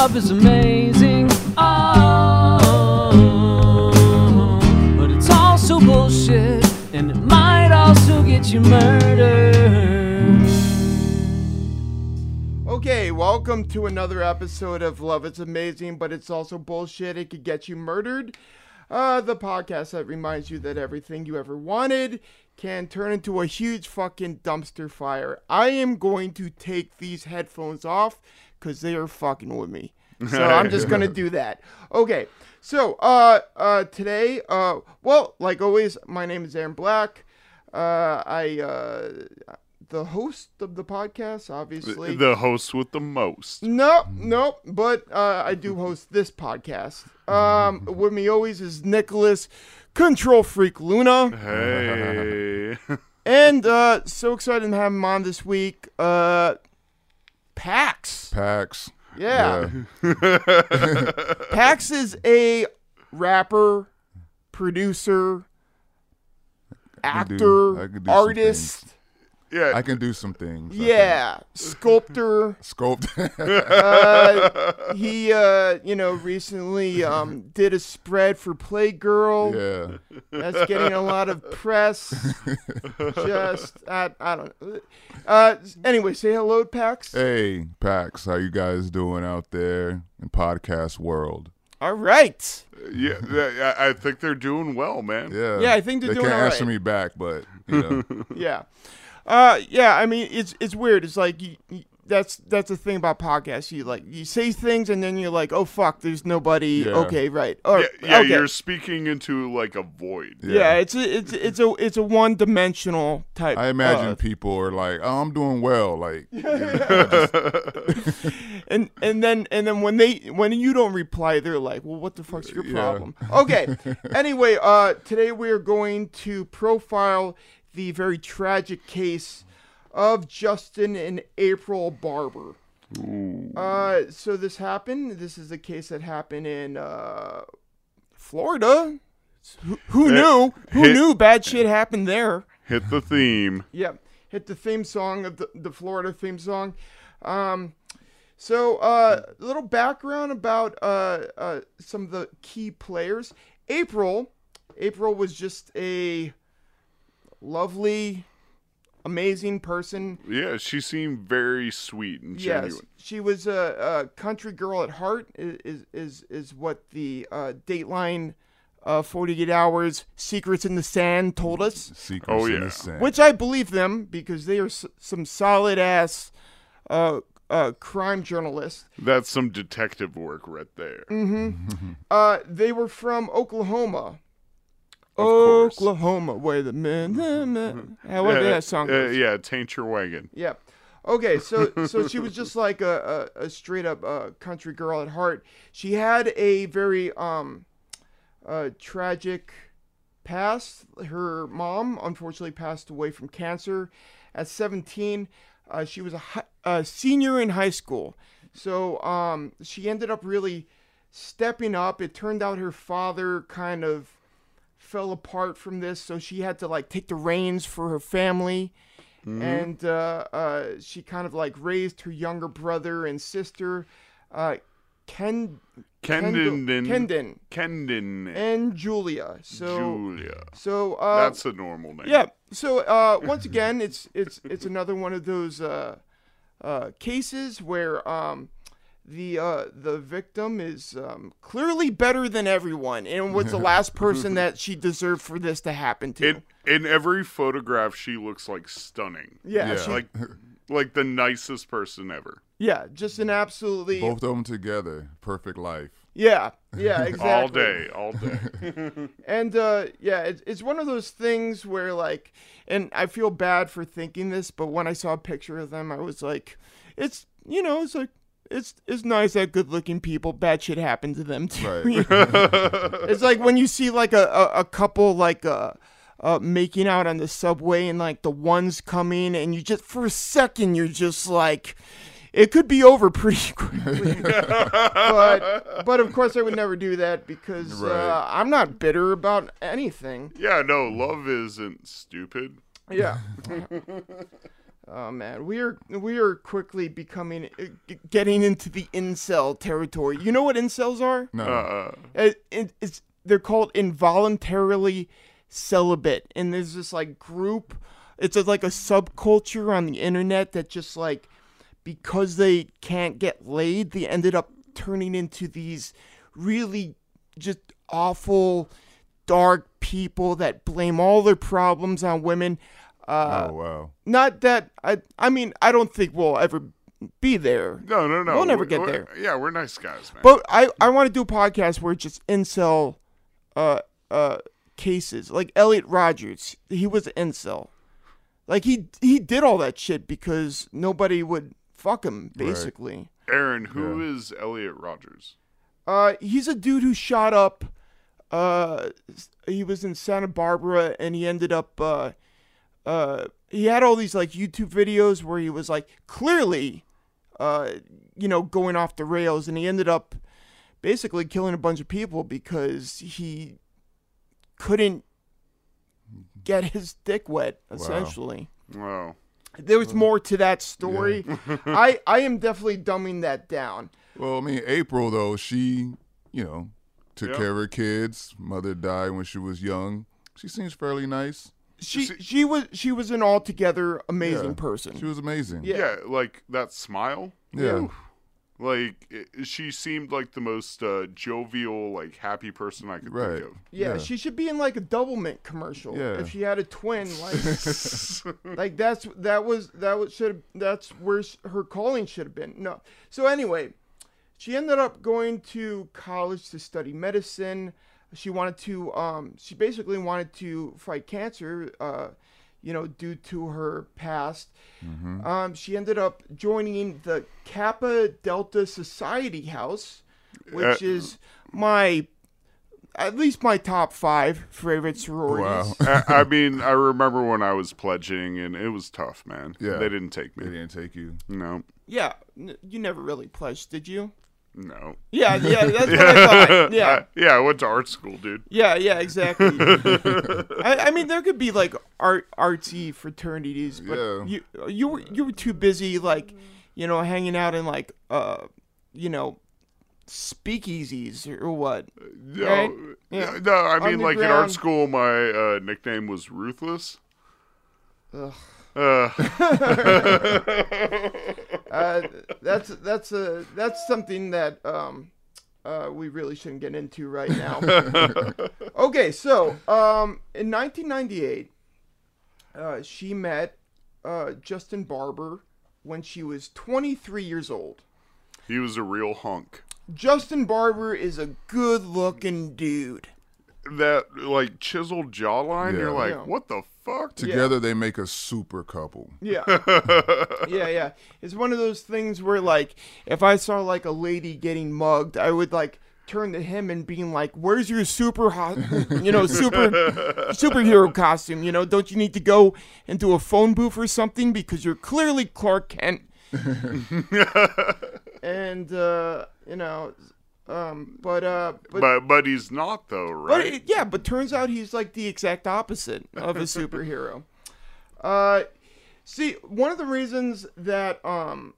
love is amazing. Oh, but it's also bullshit, and it might also get you murdered. Okay, welcome to another episode of Love It's Amazing, but it's also bullshit. It could get you murdered. Uh, the podcast that reminds you that everything you ever wanted can turn into a huge fucking dumpster fire. I am going to take these headphones off because they are fucking with me. So I'm just gonna do that. Okay. So uh uh today uh well like always my name is Aaron Black. Uh I uh the host of the podcast obviously. The host with the most. No, no, but uh, I do host this podcast. Um, with me always is Nicholas, Control Freak Luna, Hey. and uh, so excited to have him on this week. Uh, Pax, Pax. yeah. Pax is a rapper, producer, I actor, do- I do artist. Yeah. I can do some things. Yeah, sculptor. Sculpt. uh, he uh, you know recently um, did a spread for Playgirl. yeah. That's getting a lot of press. Just I, I don't. Know. Uh, anyway, say hello, Pax. Hey, Pax. How you guys doing out there in podcast world? All right. yeah. yeah, I I think they're doing well, man. Yeah. Yeah, I think they're they doing can't all answer me back, but you know. Yeah. Uh, yeah. I mean, it's it's weird. It's like you, you, that's that's the thing about podcasts. You like you say things and then you're like, oh fuck, there's nobody. Yeah. Okay, right. Or, Yeah, yeah okay. you're speaking into like a void. Yeah, it's a, it's it's a it's a one dimensional type. I imagine uh, people are like, "Oh, I'm doing well." Like, and and then and then when they when you don't reply, they're like, "Well, what the fuck's your Yeah. problem?" Okay. anyway, uh, today we are going to profile the very tragic case of Justin and April Barber. Uh, so this happened. This is a case that happened in uh, Florida. Who, who knew? Who hit- knew bad shit happened there? Hit the theme. Yeah, hit the theme song of the, the Florida theme song. Um, so uh, a little background about uh, uh, some of the key players. April, April was just a lovely, amazing person. Yeah, she seemed very sweet and genuine. Yes, she was a, a country girl at heart. Is is is what the uh, Dateline, uh, Forty Eight Hours, Secrets in the Sand told us. secrets Oh, in yeah. the sand. Which I believe them because they are s- some solid ass uh, uh, crime journalists. That's some detective work right there. Mm-hmm. Uh, they were from Oklahoma. Oklahoma, where the men, the men. however Yeah, that song uh, yeah, taint your wagon. Yeah. Okay, so so she was just like a, a, a straight up uh, country girl at heart. She had a very um uh, tragic past. Her mom unfortunately passed away from cancer at 17. Uh, she was a, hi- a senior in high school, so um she ended up really stepping up. It turned out her father kind of fell apart from this, so she had to like take the reins for her family and uh, uh, she kind of like raised her younger brother and sister, uh, Ken, Kendon. Kendon, Kendon. and Julia. So, Julia. so uh, That's a normal name. yeah. So uh, once again, it's it's it's another one of those uh, uh, cases where um, the uh, the victim is um, clearly better than everyone, and was the last person that she deserved for this to happen to. In in every photograph, she looks like stunning. yeah, Yeah. she- Like like the nicest person ever. yeah, just an absolutely Both of them together, perfect life. yeah, yeah, exactly. All day, all day. And uh, yeah, it's, it's one of those things where like, and I feel bad for thinking this, but when I saw a picture of them, I was like, it's you know, it's like it's it's nice that good looking people bad shit happen to them too. Right. it's like when you see like a a, a couple like uh. Uh, making out on the subway and like the ones coming and you just for a second you're just like it could be over pretty quickly but but of course i would never do that because uh, i'm not bitter about anything yeah, no, love isn't stupid. yeah. Oh man, we are we are quickly becoming uh, getting into the incel territory. You know what incels are? No. Uh, It, it, it's they're called involuntarily celibate, and there's this like group. It's like a subculture on the internet that just like because they can't get laid, they ended up turning into these really just awful, dark people that blame all their problems on women. Uh, oh wow. Not that I. I mean, I don't think we'll ever be there. no, no, no. We'll never We- get we're- there. Yeah, we're nice guys, man. But I, I want to do a podcast where it's just incel uh uh cases. Like Elliot Rogers, he was an incel. Like he he did all that shit because nobody would fuck him basically. Aaron, who is Elliot Rogers? Uh he's a dude who shot up uh he was in Santa Barbara and he ended up uh uh he had all these like YouTube videos where he was like clearly uh you know going off the rails and he ended up basically killing a bunch of people because he couldn't get his dick wet essentially. Wow. There was more to that story. I I am definitely dumbing that down. Well, I mean, April though, she, you know, took Yeah. care of her kids. Mother died when she was young. She seems fairly nice. She she was she was an altogether amazing Yeah. person. She was amazing. Yeah. Yeah. like that smile. Yeah. Like i she seemed like the most uh, jovial, like happy person I could Right. think of. Yeah, Yeah. she should be in like a Doublemint commercial. Yeah. If she had a twin, like, like that's that was that was should that's where s- her calling should have been. No. So anyway, she ended up going to college to study medicine. She wanted to um she basically wanted to fight cancer. Uh, you know, due to her past. Um, she ended up joining the Kappa Delta Society House, which Uh, is my at least my top five favorite sororities. Wow. I, I mean, I remember when I was pledging, and it was tough, man. Yeah. they didn't take me. They didn't take you. No, Yeah, n- you never really pledged, did you? No. Yeah, yeah, that's what I thought. Yeah, I- yeah. I went to art school, dude. yeah, yeah, exactly. I, I mean, there could be like art artsy fraternities, but Yeah. you you were you were too busy like, you know, hanging out in like uh, you know, speakeasies or what. No, Right? Yeah. no. I mean, like in art school, my uh, nickname was Ruthless. Ugh. Uh, Uh, that's that's a that's something that um, uh, we really shouldn't get into right now. okay, so um, in 1998, uh, she met uh, Justin Barber when she was 23 years old. he was a real hunk. Justin Barber is a good-looking dude. That like chiseled jawline. You're like, Yeah. what the fuck? Together they make a super couple. Yeah. yeah, yeah. It's one of those things where like if I saw like a lady getting mugged, I would like turn to him and being like, "Where's your super hot, you know, super superhero costume? You know, don't you need to go into a phone booth or something because you're clearly Clark Kent." and uh, you know, um, but uh, but But but he's not though, but right? it, yeah, but turns out he's like the exact opposite of a superhero. uh, see, one of the reasons that um,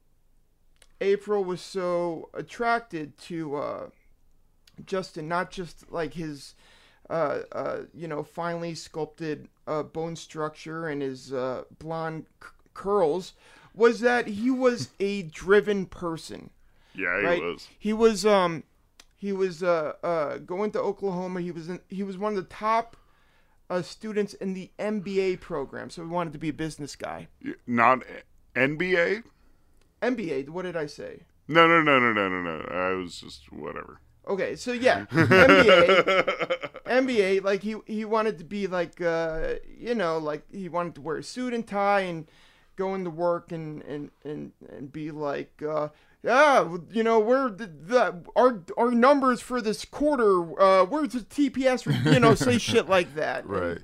April was so attracted to uh, Justin, not just like his, uh, uh, you know, finely sculpted uh, bone structure and his uh, blonde c- curls, was that he was a driven person yeah, he right? was. He was um he was uh uh going to Oklahoma. He was in, he was one of the top uh, students in the MBA program. So he wanted to be a business guy. Not NBA. MBA. What did I say? No, no, no, no, no, no, no. I was just whatever. Okay, so yeah, MBA, MBA. Like he he wanted to be like uh you know like he wanted to wear a suit and tie and go into work and and and, and be like uh yeah you know we're the, the our our numbers for this quarter uh where's the TPS you know say shit like that Right.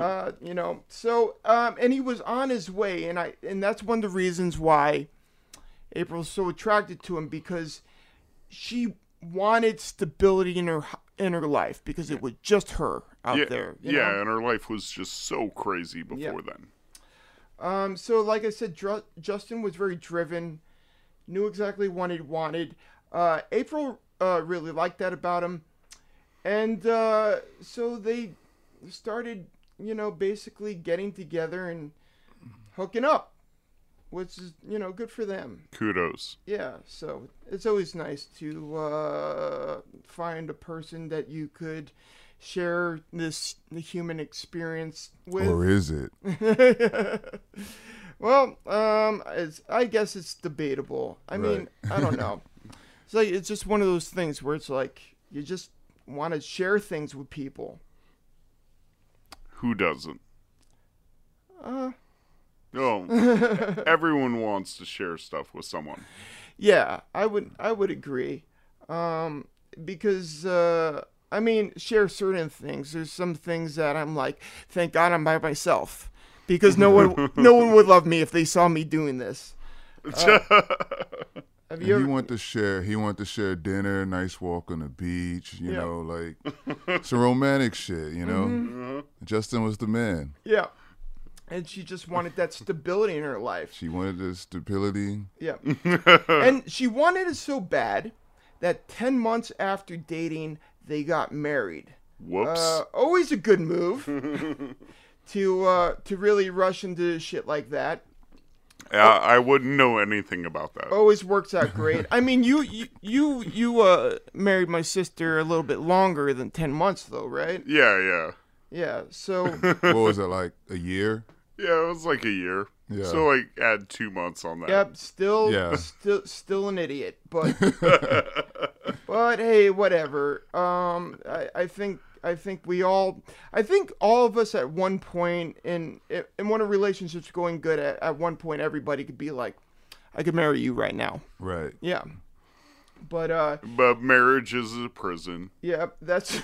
uh, you know. So, um, and he was on his way, and I, and that's one of the reasons why April's so attracted to him because she wanted stability in her in her life because it was just her out yeah, there. you yeah, know? and her life was just so crazy before Yeah. then. Um, so like I said, Dr- Justin was very driven, knew exactly what he wanted. Uh, April uh, really liked that about him, and uh, so they started, you know, basically getting together and hooking up, which is you know good for them. Kudos. Yeah, so it's always nice to uh, find a person that you could share this the human experience with. Or is it? well, um, it's, I guess it's debatable. I mean, I don't know. It's like it's just one of those things where it's like you just want to share things with people. Who doesn't? Uh, Oh, everyone wants to share stuff with someone. yeah, I would I would agree. Um, because uh, I mean, share certain things. There's some things that I'm like, thank God I'm by myself, because no one no one would love me if they saw me doing this. Have And you he ever? want to share. He want to share dinner, nice walk on the beach. You Yeah. know, like some romantic shit. You know, Mm-hmm. Justin was the man. Yeah. And she just wanted that stability in her life. She wanted the stability. Yeah. and she wanted it so bad that 10 months after dating, they got married. Whoops. Uh, always a good move to uh, to really rush into shit like that. yeah, I wouldn't know anything about that. Always works out great. I mean, you you you, you uh, married my sister a little bit longer than 10 months though, right? Yeah, yeah. Yeah. So What was it like? A year? Yeah, it was like a year. Yeah. So like add two months on that. Yep, still, Yeah. still, still an idiot. But, but hey, whatever. Um, I, I think, I think we all, I think all of us at one point in, in when a relationship's going good, at, at one point, everybody could be like, I could marry you right now. Right. Yeah. But uh, But marriage is a prison. yeah, that's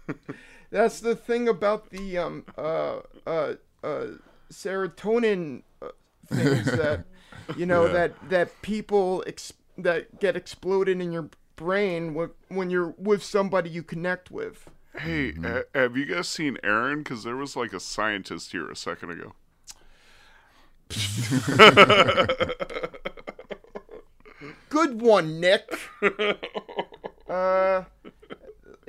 that's the thing about the um uh uh uh serotonin uh, things that you know Yeah. that that people ex- that get exploded in your brain when when you're with somebody you connect with. Hey, ha- have you guys seen Aaron? Because there was like a scientist here a second ago. Good one, Nick. uh.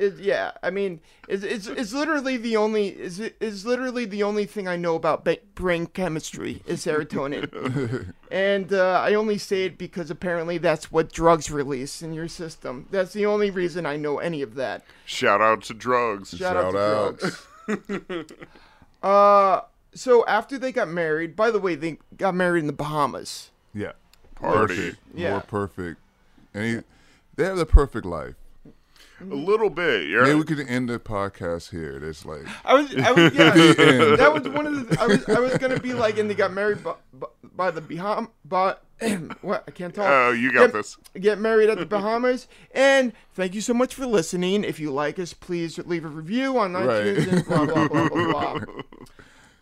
It, yeah, I mean, it's, it's, it's literally the only is is literally the only thing I know about ba- brain chemistry is serotonin, and uh, I only say it because apparently that's what drugs release in your system. That's the only reason I know any of that. Shout out to drugs. Shout, out Shout to drugs. uh, so after they got married, by the way, they got married in the Bahamas. Yeah. Party. Perfect. Yeah. More perfect. And he, they have the perfect life. A little bit. Yeah. Maybe we could end the podcast here. It's like I was, I was, yeah, that was one of the. I was, I was gonna be like, and they got married by, by the Baham, but what? I can't talk. Oh, you got Get- this. Get married at the Bahamas, and thank you so much for listening. If you like us, please leave a review on iTunes Right. and blah blah blah blah blah.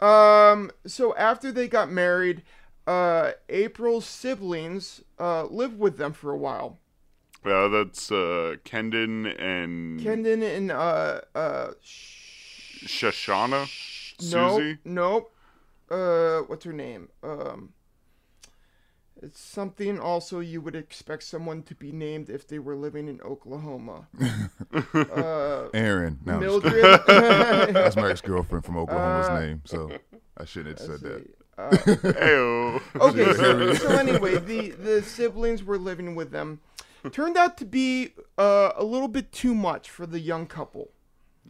Um. So after they got married, uh, April's siblings uh lived with them for a while. Uh, that's uh, Kendon and Kendon and uh uh. Shoshana. No, Susie? nope. Uh, what's her name? Um, it's something also you would expect someone to be named if they were living in Oklahoma. uh, Aaron. No, Mildred. that's my ex girlfriend from Oklahoma's Uh, name. So I shouldn't have said that. Uh, Heyo. okay, so, so anyway, the the siblings were living with them. Turned out to be uh, a little bit too much for the young couple.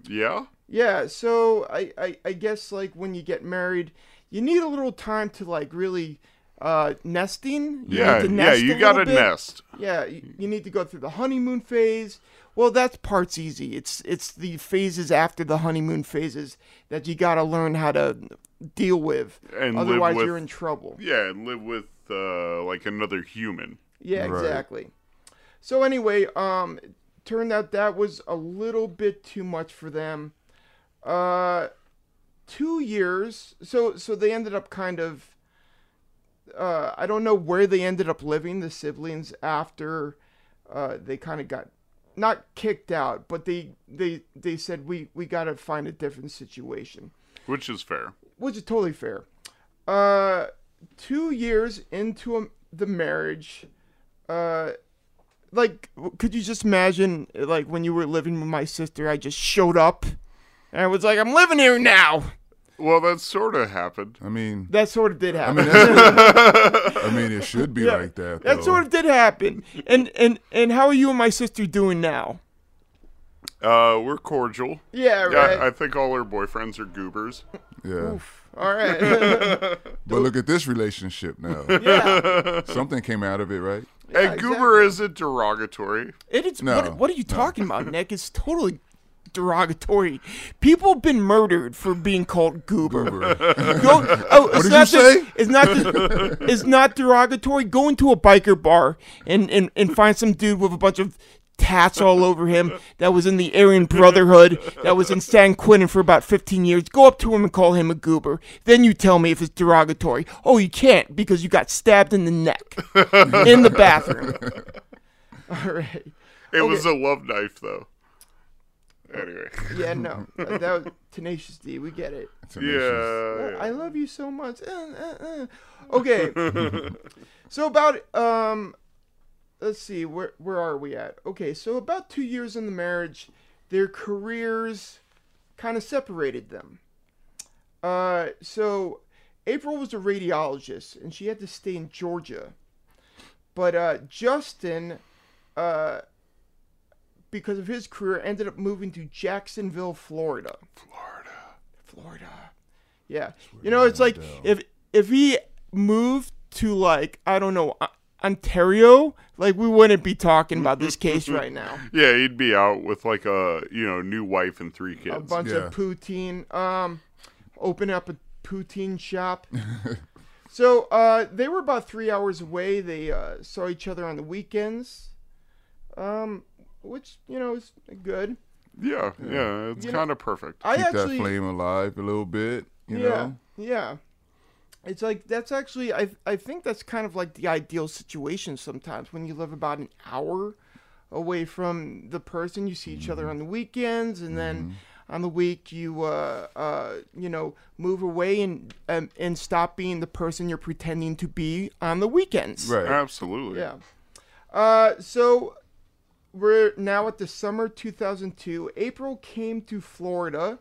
Yeah. Yeah, so I, I, I guess like when you get married, you need a little time to like really uh, nesting. You Yeah. need to Yeah. You got to nest. Yeah, you, you need to go through the honeymoon phase. Well, that part's easy. It's it's the phases after the honeymoon phases that you got to learn how to deal with. And live Otherwise, with- you're in trouble. Yeah, and live with uh, like another human. Yeah, Right. exactly. So anyway, um, turned out that was a little bit too much for them. Uh, two years. So so they ended up kind of. Uh, I don't know where they ended up living, the siblings, after uh, they kind of got not kicked out, but they they they said we we got to find a different situation Which is fair. which is totally fair. uh, two years into a, the marriage, uh, like, could you just imagine, like, when you were living with my sister, I just showed up, and I was like, I'm living here now. Well, that sort of happened. I mean, That sort of did I happen. mean, I mean, it should be Yeah, like that. that sort of did happen. And and and how are you and my sister doing now? Uh, we're cordial. Yeah, right. Yeah, I think all our boyfriends are goobers. Yeah. All right. But look at this relationship now. yeah. Something came out of it, right? And goober isn't derogatory. It is. No, what, what are you talking about, Nick? It's totally derogatory. People have been murdered for being called goober. Goober. Go, oh, it's did not you the- say? It's not. The, it's not derogatory. Go into a biker bar and, and and find some dude with a bunch of tats all over him that was in the Aryan Brotherhood that was in San Quentin for about 15 years. Go up to him and call him a goober. Then you tell me if it's derogatory. Oh, you can't because you got stabbed in the neck in the bathroom. All right. It was a love knife, though. Anyway, Yeah, no, uh, that was Tenacious D. We get it. Tenacious. yeah, I love you so much. Uh, uh, uh. Okay, so about um, let's see, where where are we at? Okay, so about two years in the marriage, their careers kind of separated them. Uh, so April was a radiologist, and she had to stay in Georgia. But uh, Justin, uh, because of his career, ended up moving to Jacksonville, Florida. Florida. Florida. Yeah. You know, it's like if if he moved to like I don't know Ontario, like we wouldn't be talking about this case right now. Yeah, he'd be out with like a you know new wife and three kids. A bunch Yeah. of poutine. Um, open up a poutine shop. so uh, they were about three hours away. They uh, saw each other on the weekends. Um, which you know is good. yeah, yeah, it's kind of perfect. I Keep actually that flame alive a little bit, you yeah, know? yeah. It's like that's actually I I think that's kind of like the ideal situation sometimes when you live about an hour away from the person you see each other on the weekends and then on the week you uh uh you know move away and um, and stop being the person you're pretending to be on the weekends. Right. Absolutely. Yeah. Uh, so we're now at the summer 2002. April came to Florida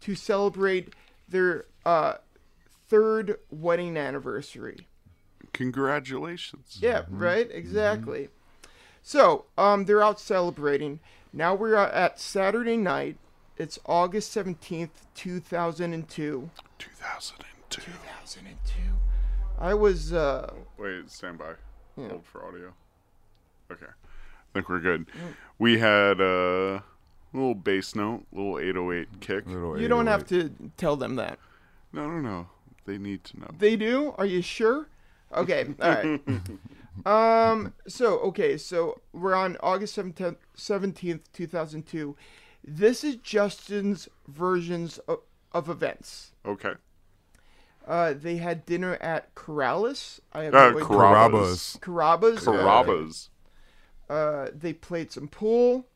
to celebrate their uh, third wedding anniversary. Congratulations. Yeah, right. Exactly. So um, they're out celebrating. Now we're at Saturday night. It's August 17th, 2002. 2002. 2002. I was uh, Wait, stand by. Yeah. Hold for audio. Okay. I think we're good. We had a little bass note, little 808 kick. Little you don't have to tell them that. No, no, no. They need to know. They do? Are you sure? Okay, all right. um, so okay, so we're on August 17th, 17th 2002. This is Justin's versions of, of events. Okay. Uh, they had dinner at Corrales. I have Uh, no. Carrabba's. Carrabba's. Carrabba's. Uh, they played some pool.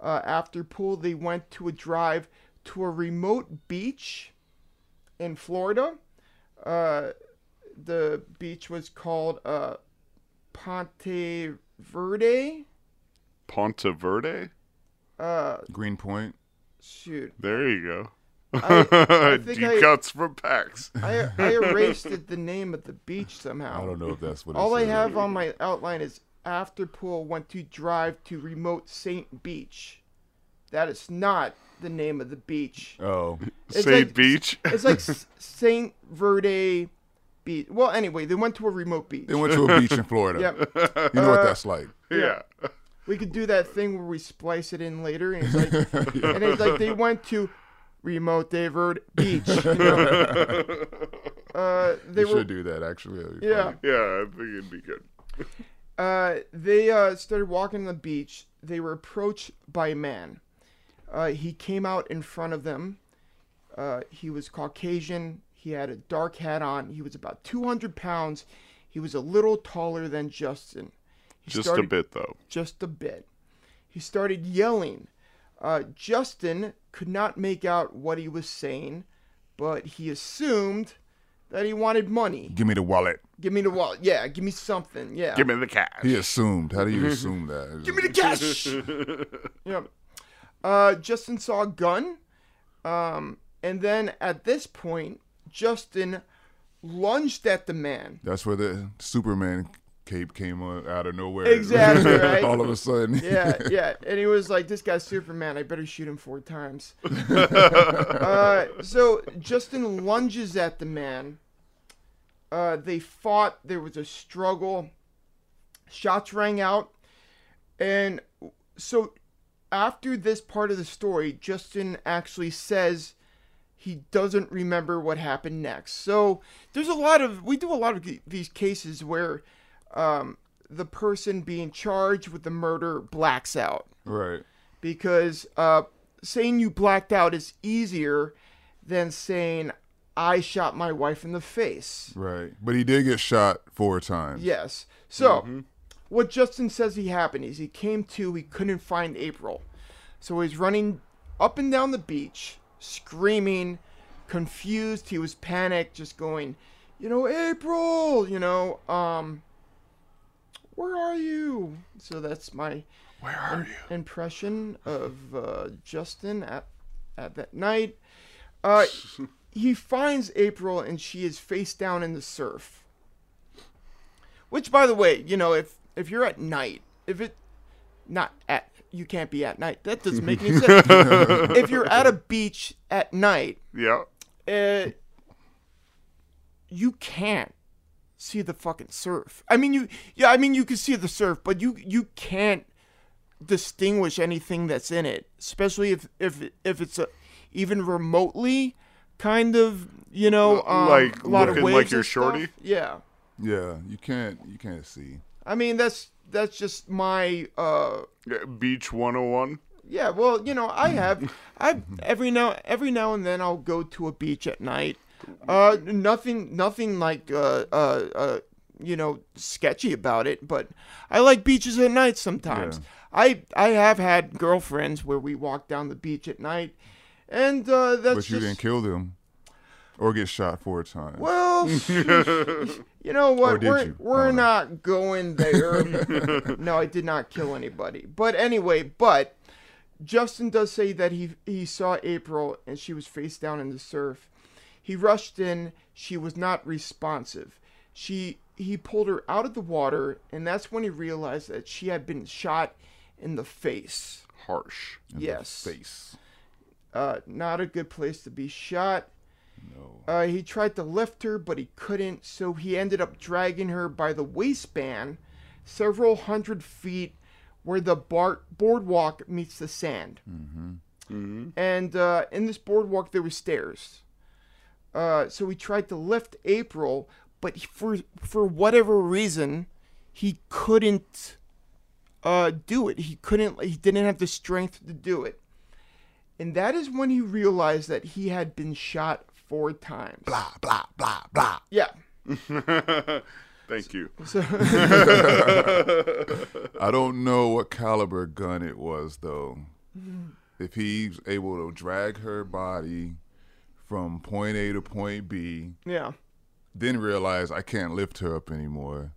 Uh, after pool, they went to a drive to a remote beach in Florida. Uh, the beach was called uh, Ponte Verde. Ponte Verde? Uh, Green Point. shoot, There you go. I- I think Deep I- cuts from PAX. I I erased it, the name of the beach somehow. I don't know if that's what it All I said. have on my outline is after pool went to drive to remote Saint Beach. That is not the name of the beach. Oh, It's St. like- Beach. It's like Saint Verde Beach. Well, anyway, they went to a remote beach. they went to a beach in Florida. Yep. You know what Uh, that's like. yeah. We could do that thing where we splice it in later, and it's like, and it's like they went to remote Verde Beach. You know? uh, they You were should do that actually. Yeah. funny. Yeah, I think it'd be good. Uh, they uh, started walking on the beach. They were approached by a man. Uh, he came out in front of them. Uh, he was Caucasian. He had a dark hat on. He was about 200 pounds. He was a little taller than Justin. He Just started- a bit, though. Just a bit. He started yelling. Uh, Justin could not make out what he was saying, but he assumed that he wanted money. Give me the wallet. Give me the wallet. Yeah, give me something. Yeah. Give me the cash. He assumed. How do you assume that? Give me the cash. yeah. Uh, Justin saw a gun, um, and then at this point, Justin lunged at the man. That's where the Superman cape came out of nowhere. Exactly, right? All of a sudden. Yeah, yeah, and he was like, "This guy's Superman. I better shoot him four times." uh, so Justin lunges at the man. Uh, they fought. There was a struggle. Shots rang out, and so after this part of the story, Justin actually says he doesn't remember what happened next. So there's a lot of we do a lot of these cases where um, the person being charged with the murder blacks out Right. because uh, saying you blacked out is easier than saying I shot my wife in the face. Right. But he did get shot four times. Yes. So, what Justin says he happened is he came to, he couldn't find April. So he's running up and down the beach, screaming, confused. He was panicked, just going, you know, April, you know, um, where are you? So that's my Where are you? impression of uh, Justin at at that night. Uh, he finds April and she is face down in the surf. Which, by the way, you know, if if you're at night, if it not at you can't be at night. That doesn't make any sense. if you're at a beach at night, Yeah. uh, you can't see the fucking surf. I mean, you yeah, I mean you can see the surf, but you you can't distinguish anything that's in it, especially if if if it's a even remotely kind of you know um, Like a lot of looking waves like you're stuff. shorty? Yeah, Yeah. You can't. You can't see. I mean that's that's just my uh Yeah, Beach 101. Yeah, well, you know, I have I every now every now and then I'll go to a beach at night. Uh nothing nothing like uh uh uh you know, sketchy about it, but I like beaches at night sometimes. I I have had girlfriends where we walk down the beach at night and uh that's But you just didn't kill them, or get shot four times. well, you know what? We're you? We're know. going there. no, I did not kill anybody. But anyway, but Justin does say that he he saw April and she was face down in the surf. He rushed in. She was not responsive. She he pulled her out of the water, and that's when he realized that she had been shot in the face. Harsh. In the yes. face. Uh, not a good place to be shot. No. Uh, he tried to lift her, but he couldn't, so he ended up dragging her by the waistband several hundred feet where the bar- boardwalk meets the sand. Mm-hmm. And uh, in this boardwalk, there were stairs. Uh, so he tried to lift April, but for for whatever reason, he couldn't uh, do it. He couldn't. He didn't have the strength to do it. And that is when he realized that he had been shot four times. Blah blah blah blah. Yeah. Thank you. So I don't know what caliber gun it was though. If he's able to drag her body from point A to point B, yeah. then realize I can't lift her up anymore,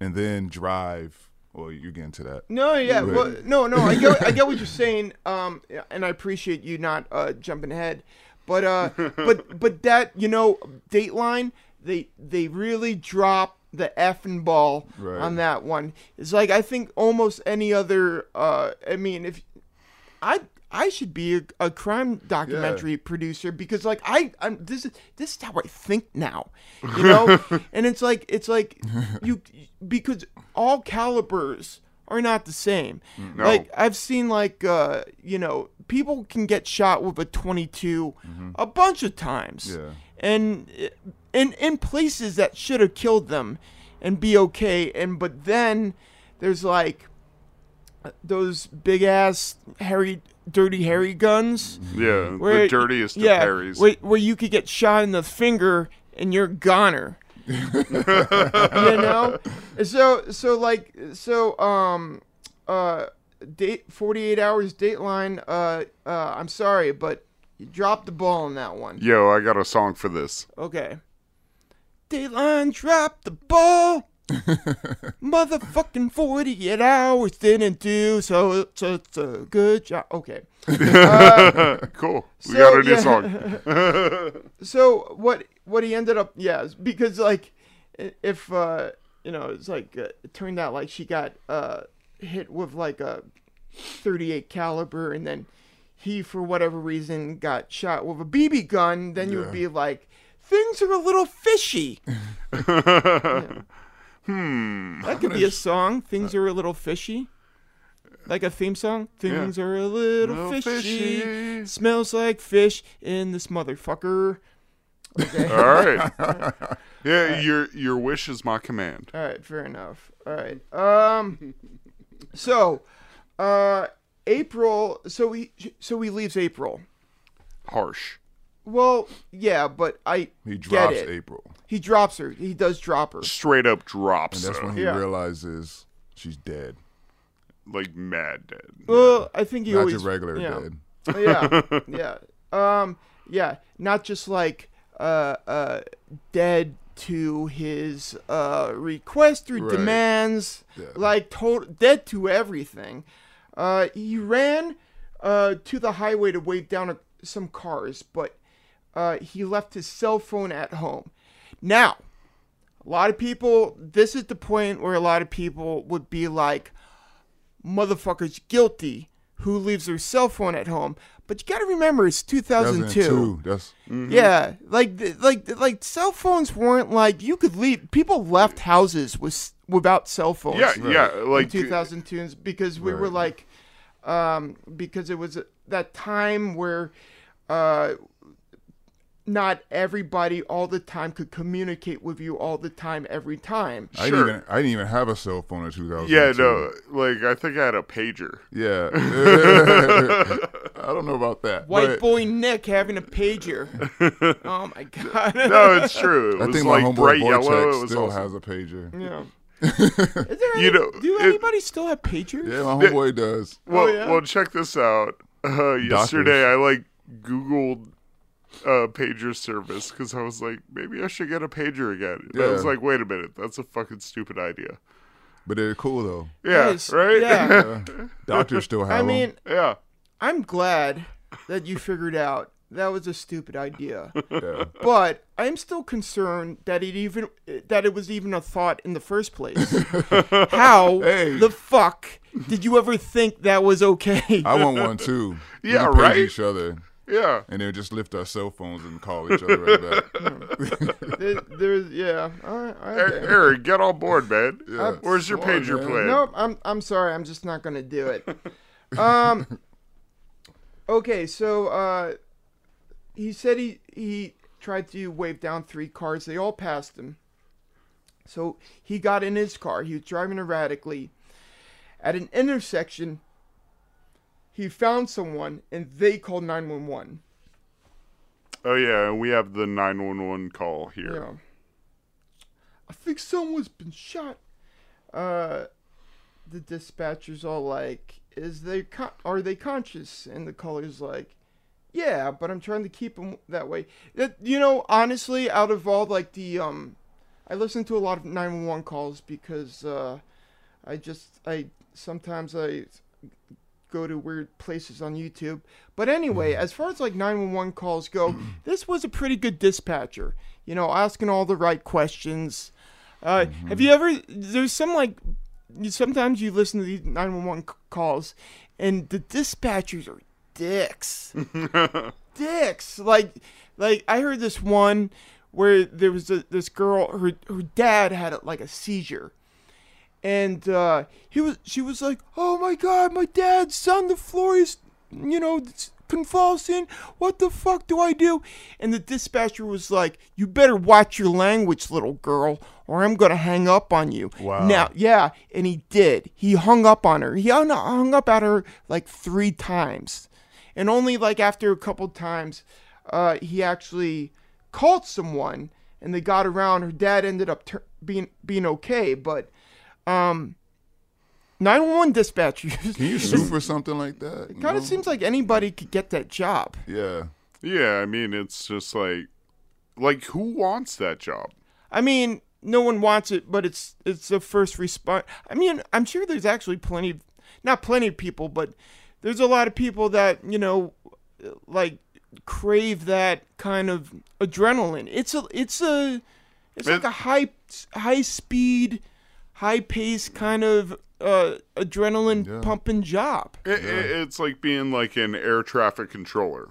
and then drive. Well, you get into that. No, yeah, well, no, no. I get, I get what you're saying, um, and I appreciate you not uh, jumping ahead, but, uh, but, but that you know, Dateline, they they really drop the effing ball Right. on that one. It's like I think almost any other. Uh, I mean, if I I should be a, a crime documentary producer because like I I'm this is this is how I think now, you know, and it's like it's like you because all calibers are not the same. No. Like I've seen like uh you know people can get shot with a 22 a bunch of times, Yeah. and in in places that should have killed them, and be okay. And but then there's like those big ass hairy dirty hairy guns Yeah, where the dirtiest yeah of Harrys. where, where you could get shot in the finger and you're goner you know so so like so um uh date 48 hours dateline uh uh i'm sorry but you dropped the ball on that one Yo, I got a song for this. okay Dateline dropped the ball. Motherfucking 48 hours didn't do so. It's, it's a good job. Okay. cool. We So, got a new yeah. song. So what what he ended up yeah because like if uh you know it's like uh, it turned out like she got uh hit with like a 38 caliber and then he for whatever reason got shot with a BB gun then you would be like things are a little fishy hmm. that could be a song things are a little fishy like a theme song things are a little, Little fishy. fishy. smells like fish in this motherfucker okay All right. Yeah, your your wish is my command. All right, fair enough. All right. Um so uh April so he so he leaves April. Harsh. Well, yeah, but I He get drops it. April, He drops her. He does drop her. Straight up drops and that's her. when he Yeah. realizes she's dead. like mad dead. Well, I think he Not always just regular yeah. dead. yeah. Yeah. Um yeah, not just like uh uh dead to his uh request or Right. demands Yeah. like total dead to everything uh he ran uh to the highway to wave down a, some cars but uh he left his cell phone at home now a lot of people this is the point where a lot of people would be like motherfuckers guilty who leaves their cell phone at home but you got to remember it's 2002 2002. That's yeah, like like like cell phones weren't like you could leave. People left houses with without cell phones. Yeah, in yeah. Like 2002s because we were like, um, because it was that time where, uh, not everybody all the time could communicate with you all the time every time. I Sure. didn't even I didn't even have a cell phone in 2002. Yeah, no. Like I think I had a pager. Yeah. I don't know about that. White but boy Nick having a pager. oh my god. No, it's true. It I was think my like homeboy bright Vortex yellow. It was still awesome. has a pager. Yeah. Is there any, You know, do it- anybody still have pagers? Yeah, my homeboy does. Well, Oh, yeah? well, check this out. Uh, yesterday, I like Googled uh, pager service because I was like, maybe I should get a pager again. And I was like, wait a minute, that's a fucking stupid idea. But they're cool though. Yeah, Yes, right. Yeah. Doctors still have I 'em. mean, yeah. I'm glad that you figured out that was a stupid idea. Yeah. But I'm still concerned that it even that it was even a thought in the first place. How Hey. the fuck did you ever think that was okay? I want one too. Yeah, can page right? Each other, Yeah. and then just lift our cell phones and call each other right back. There- there's yeah. All right, all right, Er- Eric, get on board, man. Yeah. Where's your Come on, pager man. plan? Nope, I'm I'm sorry. I'm just not gonna do it. Um. Okay, so uh, he said he he tried to wave down three cars. They all passed him. So he got in his car. He was driving erratically. At an intersection, he found someone, and they called nine one one. Oh yeah, and we have the nine one one call here. Yeah. I think someone's been shot. Uh, the dispatcher's all like, "Is they con- are they conscious?" And the caller's like, "Yeah, but I'm trying to keep them that way." That you know, honestly, out of all like the um, I listen to a lot of 911 calls because uh, I just I sometimes I go to weird places on YouTube. But anyway, as far as like 911 calls go, this was a pretty good dispatcher. You know, asking all the right questions. Uh, Have you ever? There's some like you- sometimes you listen to these 911 calls, and the dispatchers are dicks. dicks. Like, like I heard this one where there was a, this girl. Her her dad had a, like a seizure, and uh, he was she was like, "Oh my God, my dad's on the floor. He's you know convulsing. What the fuck do I do?" And the dispatcher was like, "You better watch your language, little girl, or I'm gonna hang up on you." Wow. Now, yeah, and he did. He hung up on her. He hung, up at her like three times, and only like after a couple times, uh, he actually called someone, and they got around. Her dad ended up tur being being okay, but um, 911 dispatchers. Can you sue for something like that? It kind of seems like anybody could get that job. Yeah. Yeah, I mean, it's just like, like who wants that job? I mean, no one wants it, but it's it's the first response. I mean, I'm sure there's actually plenty, of, not plenty of people, but there's a lot of people that you know, like crave that kind of adrenaline. It's a it's a it's like It- a high high speed, high pace kind of uh, adrenaline Yeah. pumping job. It, it, it's like being like an air traffic controller.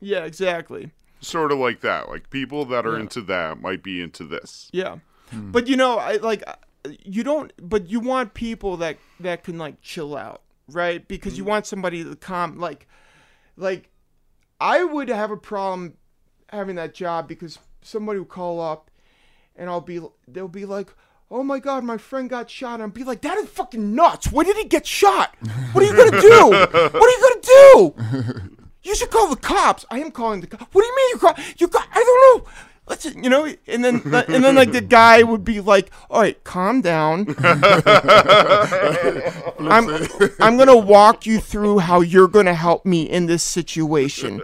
Yeah, exactly. Sort of like that. Like people that are Yeah. into that might be into this. Yeah, but you know, I like uh, you don't. But you want people that that can like chill out, right? Because you want somebody to calm. Like, like I would have a problem having that job because somebody would call up, and I'll be they'll be like. Oh my god, my friend got shot. And I'd be like, that is fucking nuts. When did he get shot? What are you gonna do? What are you gonna do? You should call the cops. I am calling the cops. What do you mean you call? You call? I don't know. Let's you know. And then and then like the guy would be like, "All right, calm down. I'm I'm gonna walk you through how you're gonna help me in this situation.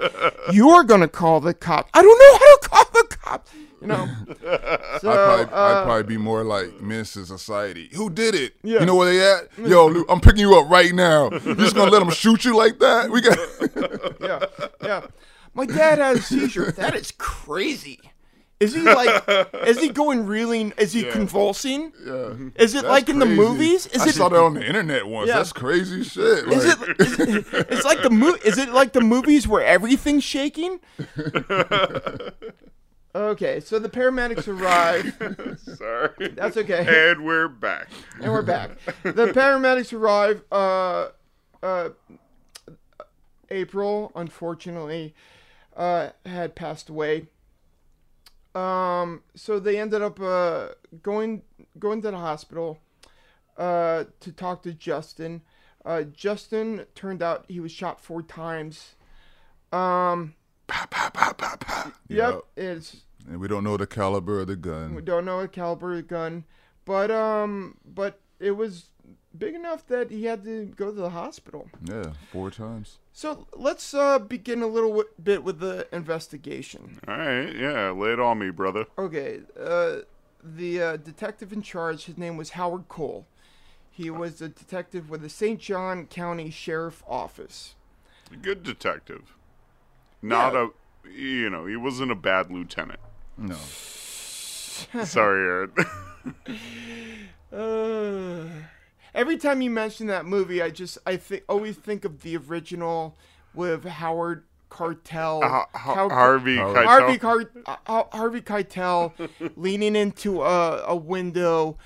You're gonna call the cops. I don't know how to call the cops. You know. So I'd, probably, uh, I'd probably be more like to Society. Who did it? Yeah. You know where they at? Yo, Lou, I'm picking you up right now. You just gonna let them shoot you like that? We got. yeah, yeah. My dad had a seizure. That is crazy. Is he like? Is he going really? Is he convulsing? yeah. Is it That's like in the movies? Is I it? saw that on the internet once. Yeah. That's crazy shit. Is it, is it? It's like the mo- Is it like the movies where everything's shaking? Okay, so the paramedics arrive. Sorry. That's okay. And we're back. and we're back. The paramedics arrive. Uh, uh, April, unfortunately, uh, had passed away. Um, so they ended up uh, going going to the hospital uh, to talk to Justin. Uh, Justin turned out he was shot four times. Um, Pa, pa, pa, pa, pa. yep, it's and we don't know the caliber of the gun. We don't know the caliber of the gun, but um, but it was big enough that he had to go to the hospital. Yeah, four times. So let's uh, begin a little wi- bit with the investigation. All right. Yeah. Lay it on me, brother. Okay, uh, the uh, detective in charge, his name was Howard Cole. He was a detective with the St. Johns County Sheriff Office. Good detective. Not Yeah. a. You know, he wasn't a bad lieutenant. No. Sorry, Aaron. Uh, every time you mention that movie, I just I think always think of the original with Howard Cartel. Ha- ha- How- Harvey Har- Keitel. Harvey Car- uh, Harvey Keitel leaning into a, a window,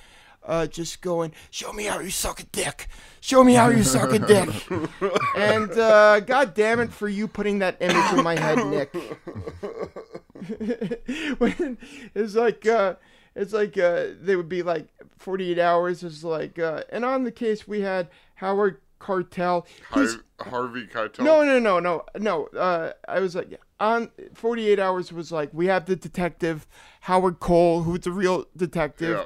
uh, just going, "Show me how you suck a dick. Show me how you suck a dick." and uh, God damn it for you putting that image in my head, Nick. when it's like uh, it's like uh, they would be like 48 hours. It's like uh, and on the case we had Howard Cartel. He's Harvey Keitel. no, no, no, no, no. Uh, I was like, on 48 hours was like, we have the detective Howard Cole, who's a real detective, Yeah.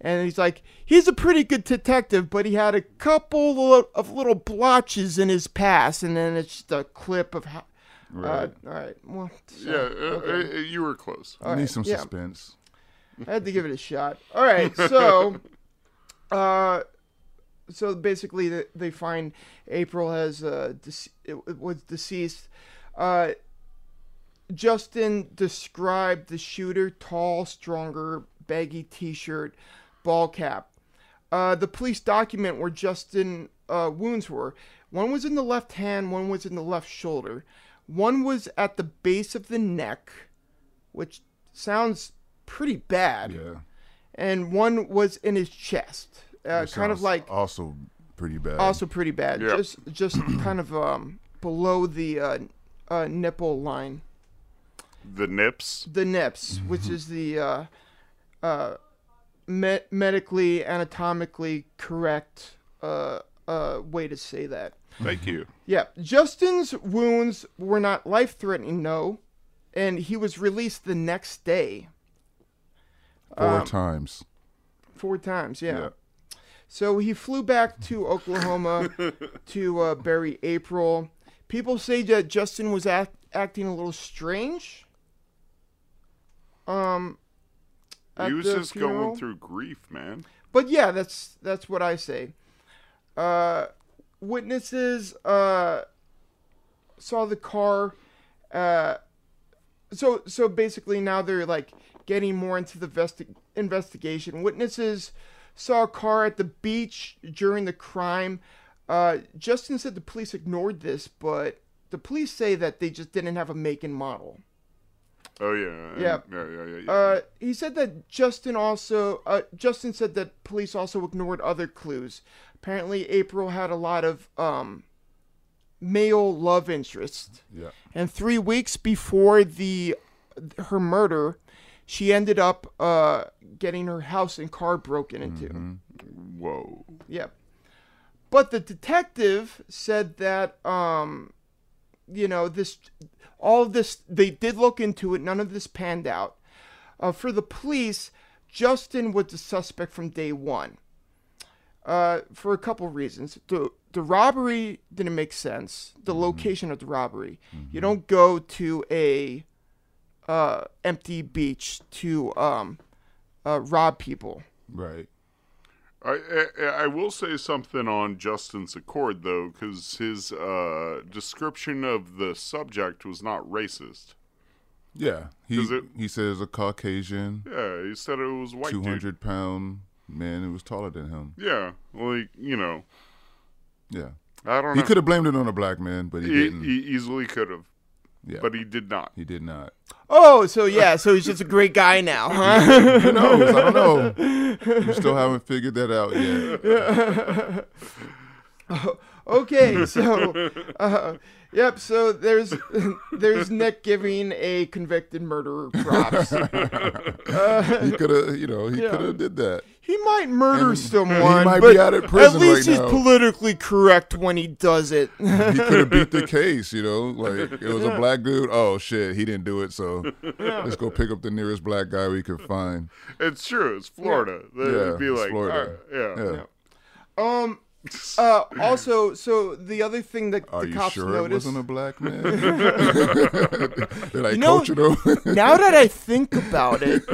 And he's like, he's a pretty good detective, but he had a couple of little blotches in his past, and then it's just a clip of how. Uh, all right. Well, so- Yeah, uh, uh, you were close. all Need right, some yeah. suspense. I had to give it a shot. All right, so, uh, so basically they find April has uh dece- it, it was deceased. Uh, Justin described the shooter tall, stronger, baggy T-shirt, ball cap. Uh, the police document where Justin uh, wounds were. One was in the left hand, one was in the left shoulder, one was at the base of the neck, which sounds pretty bad Yeah. and one was in his chest, uh, kind of like also pretty bad. also pretty bad, Yeah. just just kind of um, below the uh, uh, nipple line, The nips. the nips, which is the uh, uh, me- medically anatomically correct uh, uh, way to say that. Thank you. Yeah, Justin's wounds were not life threatening, no, and he was released the next day. four um, times. Four times, yeah. Yeah. So he flew back to Oklahoma to uh, bury April. People say that Justin was act- acting a little strange. Um, he was just funeral. going through grief, man. But yeah, that's that's what I say. Uh, witnesses uh, saw the car. Uh, so so basically now they're like getting more into the vesti- investigation. Witnesses saw a car at the beach during the crime. Uh, Justin said the police ignored this, but the police say that they just didn't have a make and model. Oh yeah. Yeah. Yeah. Yeah. Yeah. yeah. Uh, he said that Justin also. Uh, Justin said that police also ignored other clues. Apparently, April had a lot of um, male love interest. Yeah. and three weeks before the her murder, she ended up uh, getting her house and car broken into. Whoa. Yeah. But the detective said that um you know this all of this they did look into it none of this panned out. Uh, for the police, Justin was the suspect from day 1. Uh, for a couple reasons. The the robbery didn't make sense. The location of the robbery. You don't go to a uh, empty beach to um, uh, rob people. Right. I, I I will say something on Justin's Accord though, because his uh, description of the subject was not racist. Yeah. He it- he says a Caucasian, Yeah, he said it was white Two hundred pound man who was taller than him. Yeah, like you know, Yeah. I don't He could have blamed it on a black man, but he, He, didn't. he easily could have, yeah. but he did not. he did not. Oh, so yeah, so he's just a great guy now, huh? Who knows? I don't know. You still haven't figured that out yet. okay, so uh, yep, so there's there's Nick giving a convicted murderer props. He could have, you know, he Yeah. could have did that. He might murder And someone, he might but be out of prison at least right he's now. politically correct when he does it. He could have beat the case, you know. Like it was a black dude. Oh shit, he didn't do it. So let's go pick up the nearest black guy we can find. It's true. It's Florida. They'd Yeah, be it's like, Florida. "Alright, yeah. Yeah. um. Uh, also, so the other thing that Are the you cops sure it noticed. wasn't a black man? Did I You know- coach him? now that I think about it,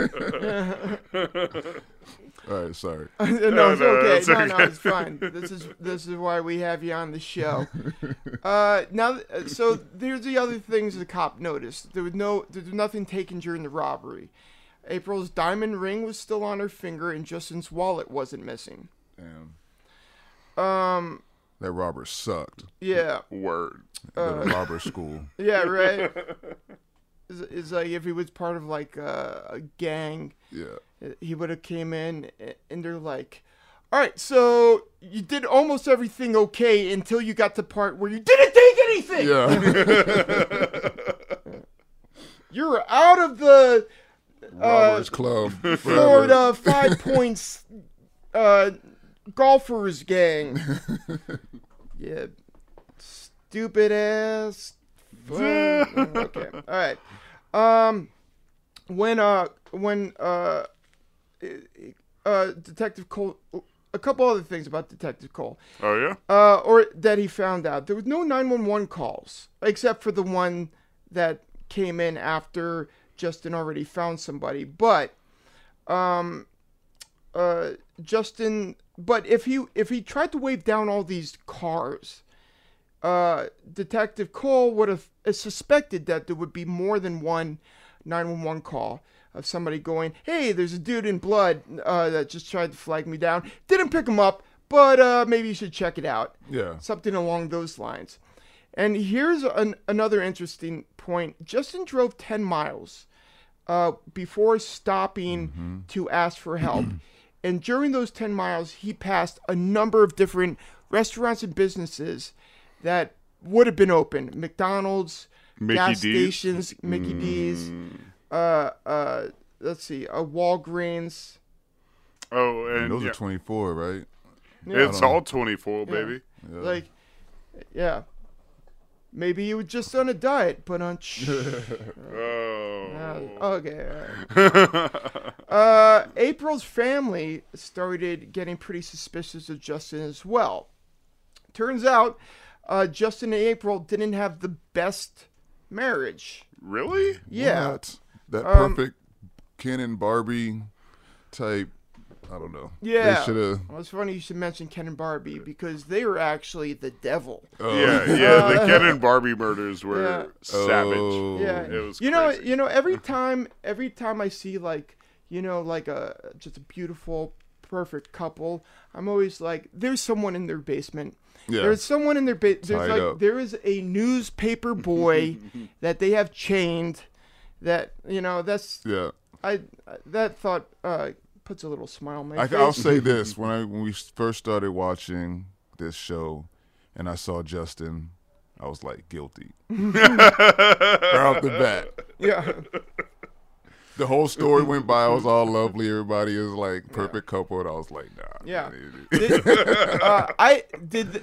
All right, sorry. no, it's no, okay. that's No, no, okay. it's fine. This is this is why we have you on the show. Uh, now, uh, so there's the other things the cop noticed. There was no, there was nothing taken during the robbery. April's diamond ring was still on her finger, and Justin's wallet wasn't missing. Damn, Um, that robber sucked. yeah, Word. Uh, robber school. yeah, right. It's, it's like if he was part of like a, a gang, Yeah. he would have came in and they're like all right so you did almost everything okay until you got to part where you didn't take anything Yeah. you're out of the Robbers club. forever. florida five points uh golfers gang yeah stupid ass okay all right um when uh when uh uh detective cole a couple other things about detective cole. Oh yeah. uh or that he found out. There was no 911 calls except for the one that came in after justin already found somebody. But um uh justin but if he if he tried to wave down all these cars uh, Detective Cole would have suspected that there would be more than one 911 call of somebody going, "Hey, there's a dude in blood uh, that just tried to flag me down. Didn't pick him up, but uh, maybe you should check it out." Yeah. Something along those lines. And here's an, another interesting point. Justin drove 10 miles uh, before stopping to ask for help. and during those 10 miles, he passed a number of different restaurants and businesses that would have been open McDonald's, Mickey gas D's? stations, Mickey D's, uh, uh, let's see, uh, Walgreens. Oh, and, And those yeah. are 24, right? it's all twenty four, baby. Yeah. Like, yeah. Maybe you were just on a diet, but on. Oh. okay. all right. uh, April's family started getting pretty suspicious of Justin as well. Turns out, uh, Justin and April didn't have the best marriage. really? Yeah. What? That Um, perfect Ken and Barbie type. I don't know. Yeah. They. Well, it's funny you should mention Ken and Barbie because they were actually the devil. Yeah, yeah. The Ken and Barbie murders were Yeah. savage. Oh. Yeah, It was you know, you know, every time, every time I see like, you know, like a just a beautiful, perfect couple, I'm always like, there's someone in their basement. Yeah. There's someone in their basement. There's Tied like up. there is a newspaper boy that they have chained. That you know, that's Yeah. I that thought uh, puts a little smile on my I, face. I'll say this: when I when we first started watching this show, and I saw Justin, I was like guilty. right off the bat, yeah, the whole story went by. I was all lovely. Everybody is like perfect couple, and I was like, nah. Yeah. did, uh, I did.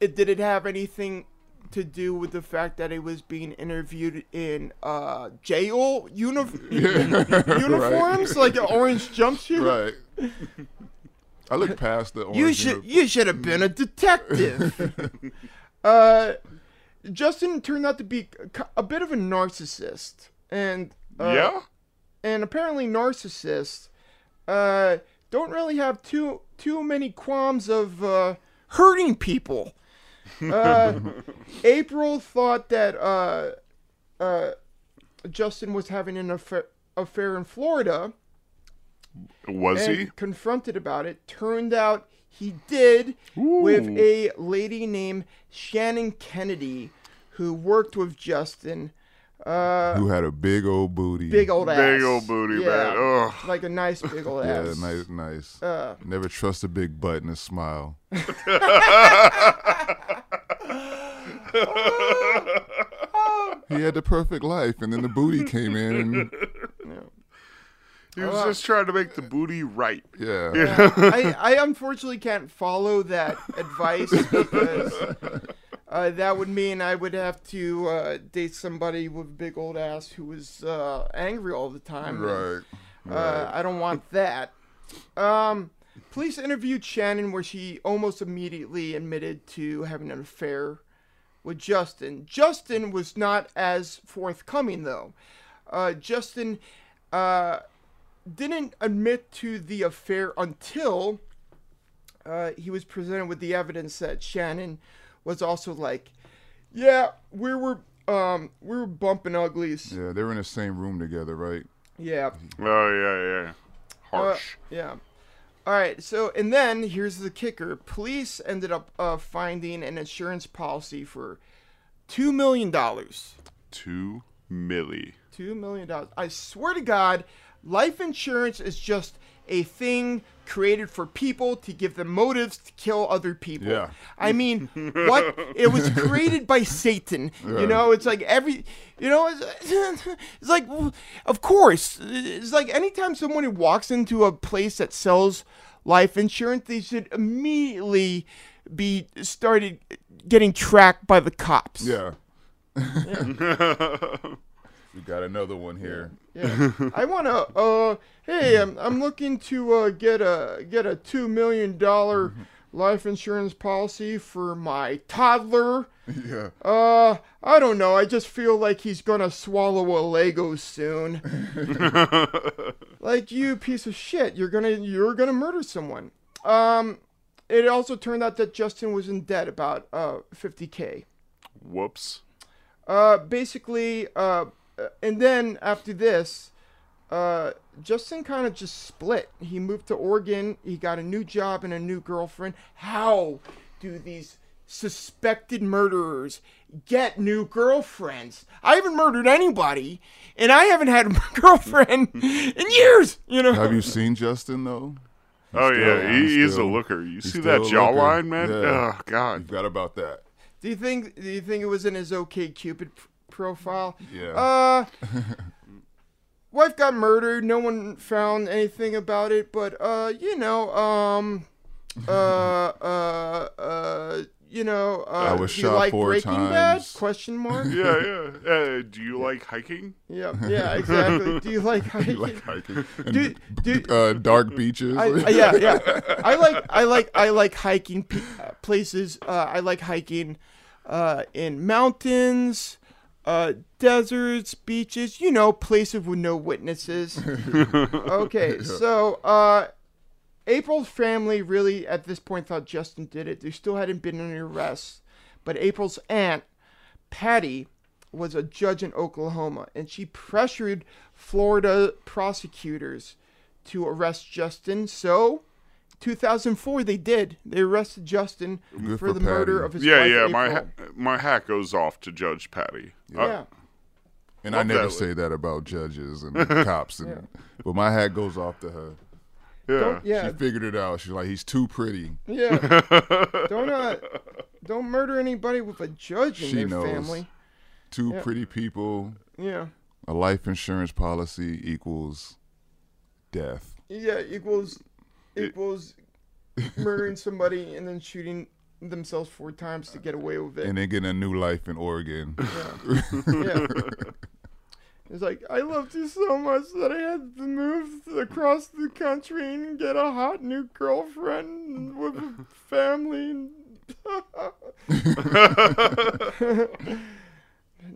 It, did it have anything to do with the fact that it was being interviewed in uh, jail uni- uniforms, like an orange jumpsuit? right. I look past the. You should uni- you should have been a detective. uh, Justin turned out to be a bit of a narcissist, and uh, yeah. And apparently narcissists uh, don't really have too too many qualms of uh, hurting people. Uh, April thought that uh, uh, Justin was having an affair, affair in Florida Was and he? confronted about it. Turned out he did with a lady named Shannon Kennedy, who worked with Justin. Uh, Who had a big old booty? big old ass. Big old booty, yeah, man. Ugh. Like a nice big old ass. Yeah, nice, nice. Uh, Never trust a big butt and a smile. he had the perfect life, and then the booty came in, and He was just trying to make the booty right. yeah, I, I unfortunately can't follow that advice because uh, that would mean I would have to uh, date somebody with a big old ass who was uh, angry all the time. right. Uh, I don't want that. Um, police interviewed Shannon where she almost immediately admitted to having an affair with Justin. Justin was not as forthcoming though. Uh, Justin uh, didn't admit to the affair until uh, he was presented with the evidence that Shannon was also like, "Yeah, we were um, we were bumping uglies." Yeah, they were in the same room together, right? Yeah. Oh yeah, yeah. Uh, Harsh. yeah. All right. So, and then here's the kicker: police ended up uh, finding an insurance policy for two million dollars. Two milli. Two million dollars. I swear to God, life insurance is just a thing created for people to give them motives to kill other people. Yeah. I mean, what? It was created by Satan. Yeah. You know, it's like every, you know, it's, it's like, well, of course, it's like anytime someone walks into a place that sells life insurance, they should immediately be started getting tracked by the cops. Yeah. we got another one here. Yeah. I want to. Uh, hey, I'm, I'm looking to uh, get a get a two million dollar life insurance policy for my toddler. Yeah. Uh, I don't know. I just feel like he's gonna swallow a Lego soon. like you, piece of shit. You're gonna you're gonna murder someone. Um, it also turned out that Justin was in debt about uh 50k. Whoops. Uh, basically, uh, and then after this, uh, Justin kind of just split. He moved to Oregon. He got a new job and a new girlfriend. How do these suspected murderers get new girlfriends? I haven't murdered anybody, and I haven't had a girlfriend in years. You know. Have you seen Justin though? Oh still- yeah, he, he's he's a looker. You see that still a looker. jawline, man? Yeah. Oh god. You got about that. Do you think? Do you think it was in his OkCupid p- profile? Yeah. Uh, wife got murdered. No one found anything about it, but uh, you know, um, uh, uh, uh, you know, uh, I was shot like four Breaking Bad? times. Question mark. Yeah, yeah. Uh, do you like hiking? yeah, yeah, exactly. Do you like hiking? You like hiking. Do- do- uh, dark beaches. I, yeah, yeah. I like, I like, I like hiking uh, places. Uh, I like hiking uh, in mountains, uh, deserts, beaches, you know, places with no witnesses. okay, so uh, April's family really at this point thought Justin did it. There still hadn't been any arrests, but April's aunt, Patty, was a judge in Oklahoma, and she pressured Florida prosecutors to arrest Justin. So, 2004, they did. They arrested Justin Good for, for the murder of his Yeah, wife. yeah. yeah. My ha- my hat goes off to Judge Patty. Uh, yeah. And I never that say that about judges and cops, and but my hat goes off to her. yeah. Yeah, She figured it out. She's like, he's too pretty. yeah. don't uh, don't murder anybody with a judge in She their knows. family. Two Yeah. pretty people. Yeah, A life insurance policy equals death. yeah. Equals equals murdering somebody and then shooting themselves four times to get away with it. And then getting a new life in Oregon. yeah. It's like I loved you so much that I had to move across the country and get a hot new girlfriend with a family.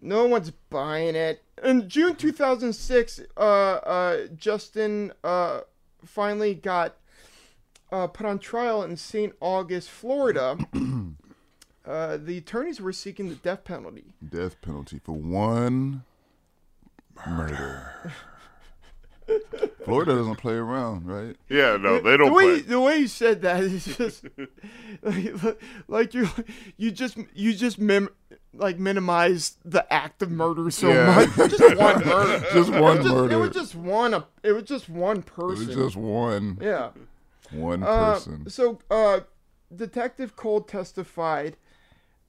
No one's buying it. In June 2006, uh, uh, Justin uh, finally got uh, put on trial in St. August, Florida. uh, the attorneys were seeking the death penalty. Death penalty for one murder. Florida doesn't play around, right? Yeah, no, they don't way play. the way you said that is just like, like you you just you just mim like minimize the act of murder so Yeah. much. Just one murder. Just one It was just, murder. It was just one. It was just one person. It was just one, yeah. One Uh, person. so uh, Detective Cole testified.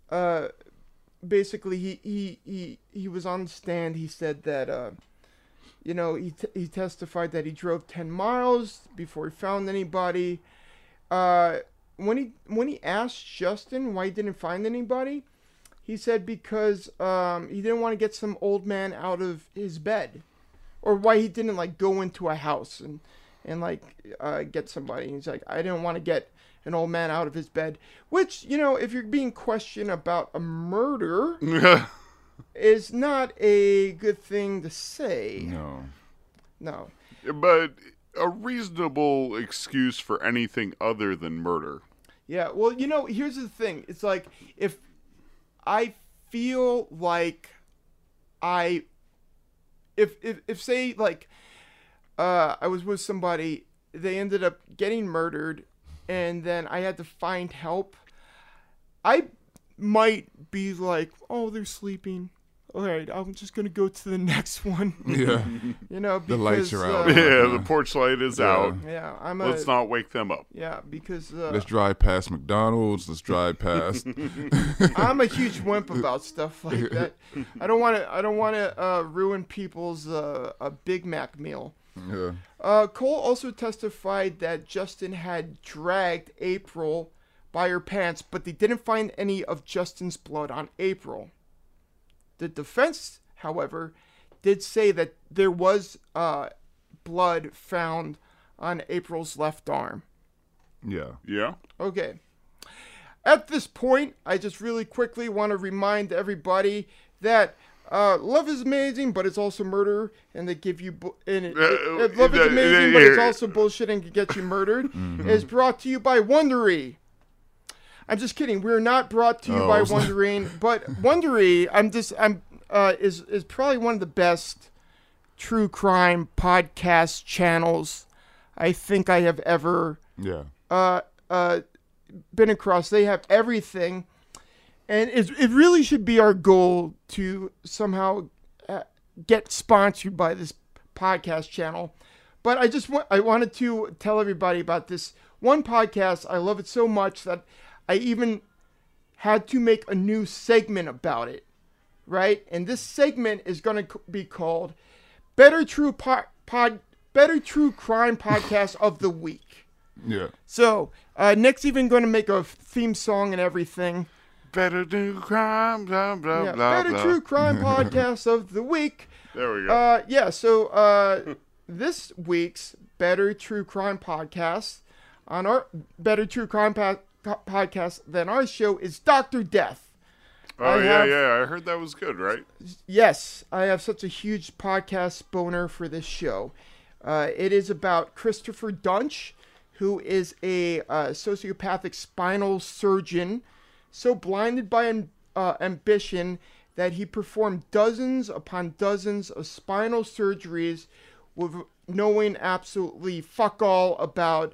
Uh, basically, he, he he he was on the stand. He said that uh, you know he t- he testified that he drove ten miles before he found anybody. Uh, when he when he asked Justin why he didn't find anybody, he said because um, he didn't want to get some old man out of his bed, or why he didn't like go into a house and and like uh, get somebody. He's like, I didn't want to get an old man out of his bed. Which you know, if you're being questioned about a murder, is not a good thing to say. No. No. but a reasonable excuse for anything other than murder. Yeah, well, you know, here's the thing. It's like if I feel like I if if if say like uh I was with somebody, they ended up getting murdered and then I had to find help, I might be like, "Oh, they're sleeping." All right, I'm just going to go to the next one. Yeah. You know, because The lights are out. uh, Yeah, the porch light is Yeah. out. yeah, I'm a Let's not wake them up. yeah, because uh, Let's drive past McDonald's. Let's drive past. I'm a huge wimp about stuff like that. I don't want to. I don't want to uh, ruin people's uh, a Big Mac meal. Yeah. Uh, Cole also testified that Justin had dragged April by her pants, but they didn't find any of Justin's blood on April. The defense, however, did say that there was uh, blood found on April's left arm. Yeah. Yeah. Okay. At this point, I just really quickly want to remind everybody that uh, love is amazing, but it's also murder, and they give you bu- and it, it- Uh, it- love is amazing, but it's also bullshit and can get you murdered. Is brought to you by Wondery. I'm just kidding. We're not brought to you Oh, by I Wondery, but Wondery, I'm just I'm uh, is is probably one of the best true crime podcast channels I think I have ever Yeah. uh, uh, been across. They have everything, and it, it really should be our goal to somehow uh, get sponsored by this podcast channel. But I just want I wanted to tell everybody about this one podcast. I love it so much that I even had to make a new segment about it, right? And this segment is going to be called "Better True Pod." Pod Better True Crime Podcast of the Week. Yeah. So, uh, Nick's even going to make a theme song and everything. Better do crime, blah, blah, Yeah, blah, Better blah. True Crime Podcast of the Week. There we go. Uh, yeah, so uh, this week's Better True Crime Podcast on our Better True Crime po- po- Podcast than our show is Doctor Death. Oh I yeah, have- yeah. I heard that was good, right? Yes, I have such a huge podcast boner for this show. Uh, it is about Christopher Duntsch, who is a uh, sociopathic spinal surgeon, so blinded by uh, ambition that he performed dozens upon dozens of spinal surgeries with knowing absolutely fuck all about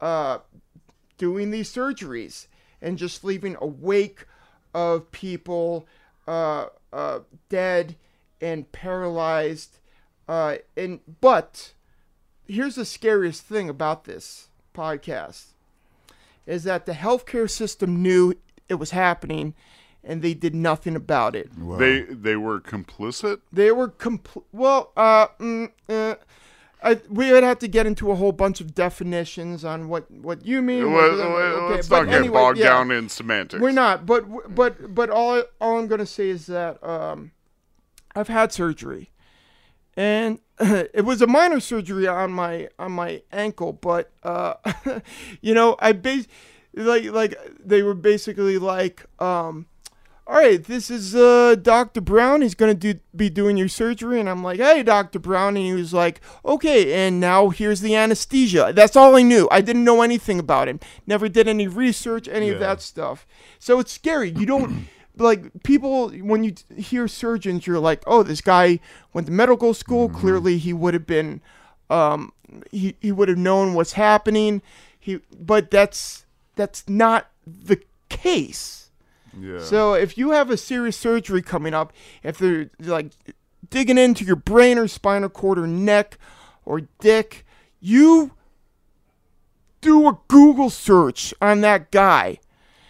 uh, doing these surgeries and just leaving a wake of people uh, uh, dead and paralyzed. Uh, and but here's the scariest thing about this podcast is that the healthcare system knew it was happening and they did nothing about it. Wow. They they were complicit. They were compl- well, uh, mm, uh, I, we would have to get into a whole bunch of definitions on what, what you mean. Well, okay, let's but not get anyway, bogged yeah. down in semantics. We're not, but but but all all I'm gonna say is that um, I've had surgery, and it was a minor surgery on my on my ankle, but uh, you know I bas- like like they were basically like um. All right, this is uh, Dr. Brown. He's gonna do be doing your surgery, and I'm like, "Hey, Dr. Brown," and he was like, "Okay." And now here's the anesthesia. That's all I knew. I didn't know anything about him. Never did any research, any of that stuff. So it's scary. You don't like people when you hear surgeons. You're like, "Oh, this guy went to medical school. Clearly, he would have been, um, he he would have known what's happening." He, but that's that's not the case. yeah. So if you have a serious surgery coming up, if they're like digging into your brain or spinal cord or neck or dick, you do a Google search on that guy.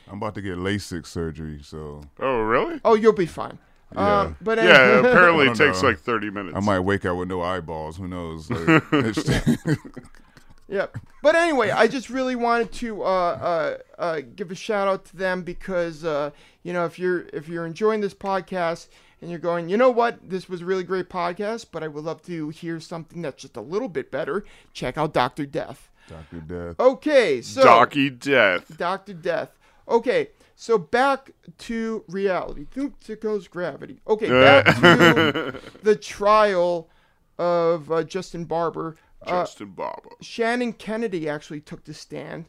I'm about to get LASIK surgery, so Oh really? Oh, you'll be fine. Yeah. Um, but Yeah. anyway- Apparently, it takes know. like thirty minutes. I might wake up with no eyeballs. Who knows? Like, it's- Yeah. But anyway, I just really wanted to uh, uh, uh, give a shout out to them because uh, you know if you're if you're enjoying this podcast and you're going, you know what, this was a really great podcast, but I would love to hear something that's just a little bit better. Check out Doctor Death. Doctor Death. Okay, so Docky Death. Doctor Death. Okay, so back to reality. Oop, there goes gravity. Okay, back to the trial of uh, Justin Barber. Uh, Justin Baba. Shannon Kennedy actually took the stand.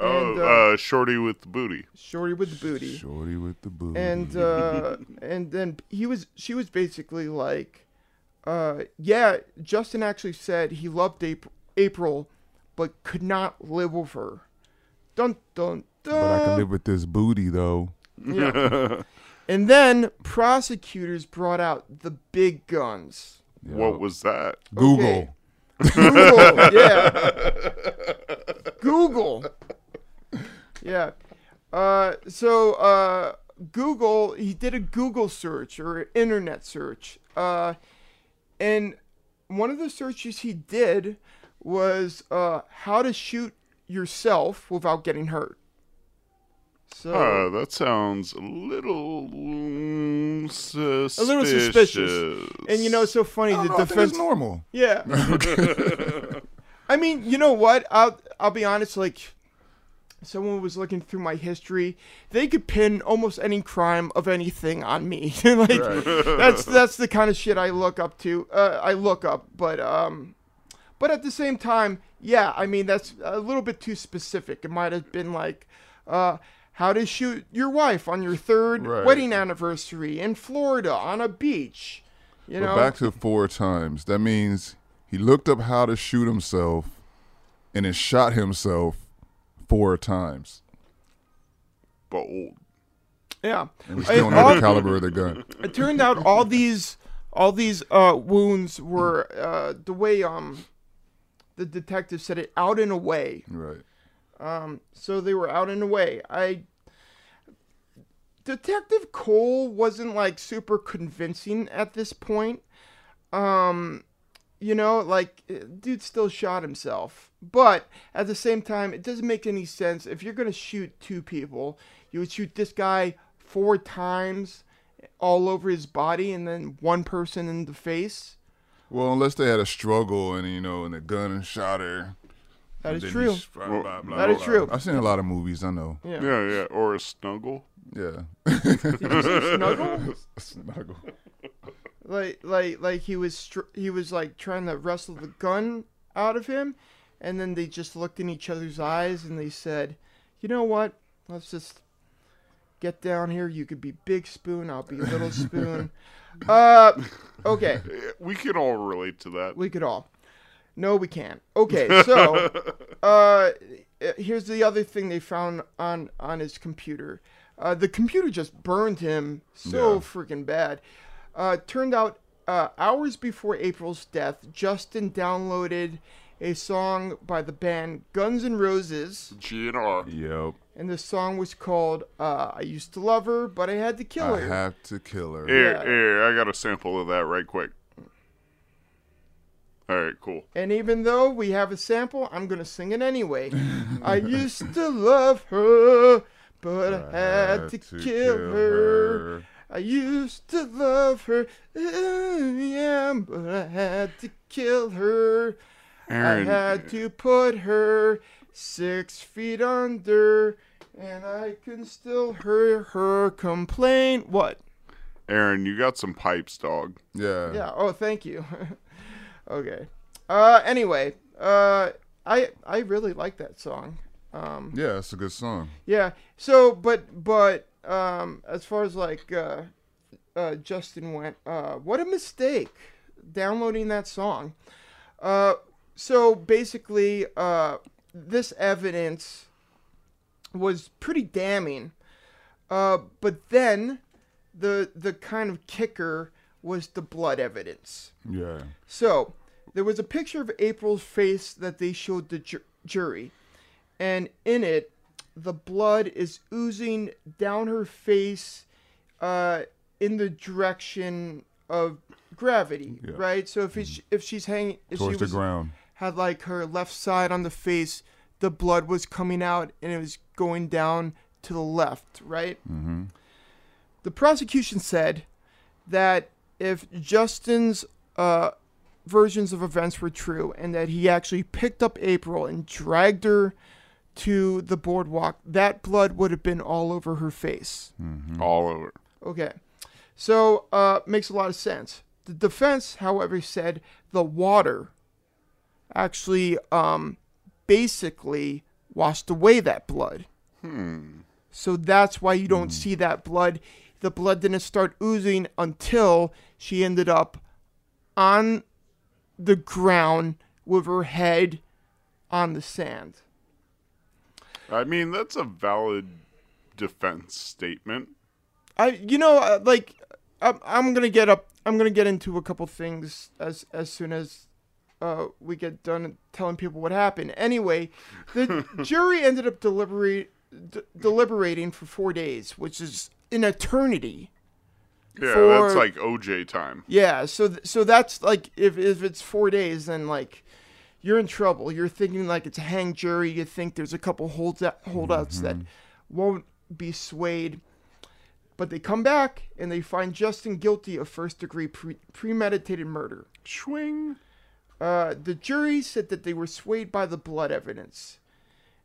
Oh, and, uh, uh, Shorty with the booty. Shorty with the booty. Shorty with the booty. And uh, and then he was she was basically like, uh, yeah. Justin actually said he loved April, April, but could not live with her. Dun dun dun. but I can live with this booty though. Yeah. and then prosecutors brought out the big guns. What was that? Google. Okay. Google, yeah. Google. Yeah. Uh, so uh, Google, he did a Google search or an internet search. Uh, and one of the searches he did was uh, how to shoot yourself without getting hurt. So Uh, that sounds a little mm, suspicious. a little suspicious. And you know, it's so funny. I The don't know, defense. it's normal. Yeah. I mean, you know what? I'll I'll be honest. Like, someone was looking through my history. They could pin almost any crime of anything on me. like, that's that's the kind of shit I look up to. Uh, I look up, but um, but at the same time, yeah. I mean, that's a little bit too specific. It might have been like, uh. How to shoot your wife on your third Right. wedding anniversary in Florida on a beach, you But know? back to four times. That means he looked up how to shoot himself and then shot himself four times. Bold. yeah. And we still don't know the caliber of the gun. it turned out all these all these uh, wounds were uh, the way um the detective said it out and away. Right. Um, so they were out and away. I Detective Cole wasn't like super convincing at this point. Um, you know, like eh, dude still shot himself. But at the same time, it doesn't make any sense if you're gonna shoot two people, you would shoot this guy four times all over his body and then one person in the face. Well, unless they had a struggle and you know, and the gun shot her. That and is then true. he sh- blah, blah, blah, That is true. I've seen a lot of movies. I know. Yeah. Yeah, yeah. Or a snuggle. Yeah. Did you snuggle? Snuggle. Like like like he was str- he was like trying to wrestle the gun out of him, and then they just looked in each other's eyes and they said, "You know what? Let's just get down here. You could be Big Spoon. I'll be Little Spoon." uh, okay. We can all relate to that. We could all. No, we can't. Okay, so uh, here's the other thing they found on on his computer. Uh, the computer just burned him so Yeah. freaking bad. Uh, turned out uh, hours before April's death, Justin downloaded a song by the band Guns N' Roses, GNR. Yep. and the song was called uh, "I Used to Love Her, But I Had to Kill Her." I Her." have to kill her. Here, Yeah. here, I got a sample of that right quick. All right, cool. And even though we have a sample, I'm gonna sing it anyway. I used to love her, but I had to kill her. I used to love her, yeah, but I had to kill her. Aaron, I had to put her six feet under, and I can still hear her complain. What? Aaron, you got some pipes, dog. Yeah. Yeah. Oh, thank you. okay. Uh. Anyway. Uh. I I really like that song. Um. Yeah, it's a good song. Yeah. So, but but um, as far as like uh, uh, Justin went, uh, what a mistake downloading that song. Uh. So basically, uh, this evidence was pretty damning. Uh. But then, the the kind of kicker was the blood evidence. Yeah. So, there was a picture of April's face that they showed the ju- jury, and in it, the blood is oozing down her face, uh, in the direction of gravity, Yeah. right? So if it's, if she's hanging, if Towards she the ground. had like her left side on the face, the blood was coming out and it was going down to the left, right? Mm-hmm. The prosecution said that if Justin's uh, versions of events were true and that he actually picked up April and dragged her to the boardwalk, that blood would have been all over her face. All over. Okay. So, uh, makes a lot of sense. The defense, however, said the water actually um, basically washed away that blood. Hmm. So that's why you don't see that blood. The blood didn't start oozing until she ended up on the ground with her head on the sand. I mean, that's a valid defense statement. I you know uh, like I'm, I'm gonna get up I'm gonna get into a couple things as as soon as uh, we get done telling people what happened. Anyway, the jury ended up deliberate, d- deliberating for four days, which is an eternity. Yeah, For- that's like OJ time. Yeah, so th- so that's like if if it's four days, then like you're in trouble. You're thinking like it's a hang jury. You think there's a couple holds holdouts that won't be swayed, but they come back and they find Justin guilty of first degree pre- premeditated murder. Swing. Uh, the jury said that they were swayed by the blood evidence,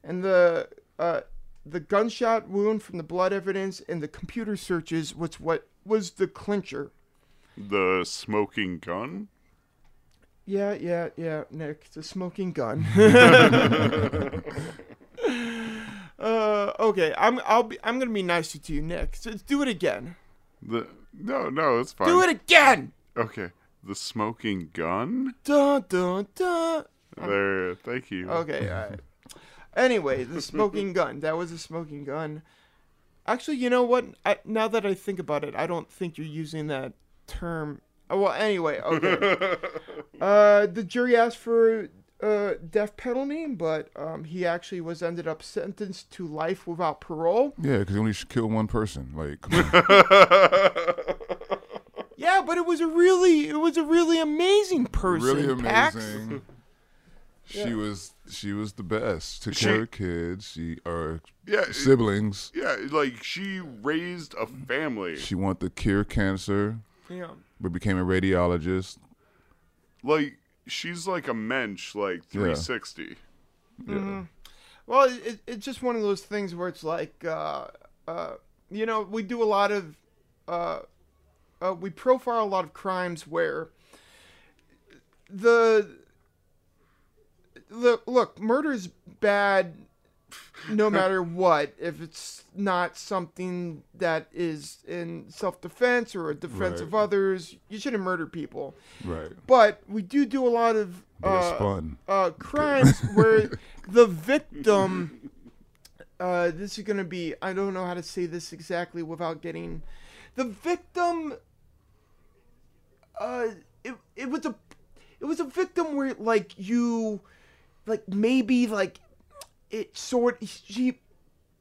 and the uh, the gunshot wound from the blood evidence and the computer searches was what was the clincher. The smoking gun. Yeah, yeah, yeah, Nick, the smoking gun. uh, okay, I'm I'll be I'm gonna be nicer to you, Nick. So do it again. The no, no, it's fine. Do it again. Okay. The smoking gun. Dun dun dun. There. Thank you. Okay, all right. Anyway, the smoking gun. That was a smoking gun. Actually, you know what? I, now that I think about it, I don't think you're using that term. Oh, well, anyway, okay. uh, the jury asked for uh, death penalty, but um, he actually was ended up sentenced to life without parole. Yeah, because he only should kill one person. Like, come on. Yeah, but it was a really, it was a really amazing person. really Pax. amazing. She Yeah. was she was the best. Took She- care of kids. She or Yeah. siblings. Yeah, like she raised a family. She wanted to cure cancer, Yeah. but became a radiologist. Like she's like a mensch, like 360. Yeah. Well, it, it, it's just one of those things where it's like, uh, uh, you know, we do a lot of, uh, uh, we profile a lot of crimes where the, look, look, murder is bad no matter what. If it's not something that is in self defense or a defense of others, you shouldn't murder people. Right. But we do do a lot of uh, uh, crimes where the victim. Uh, this is gonna be. I don't know how to say this exactly without getting. The victim. Uh, it it was a, it was a victim where like you, like maybe like, it sort she,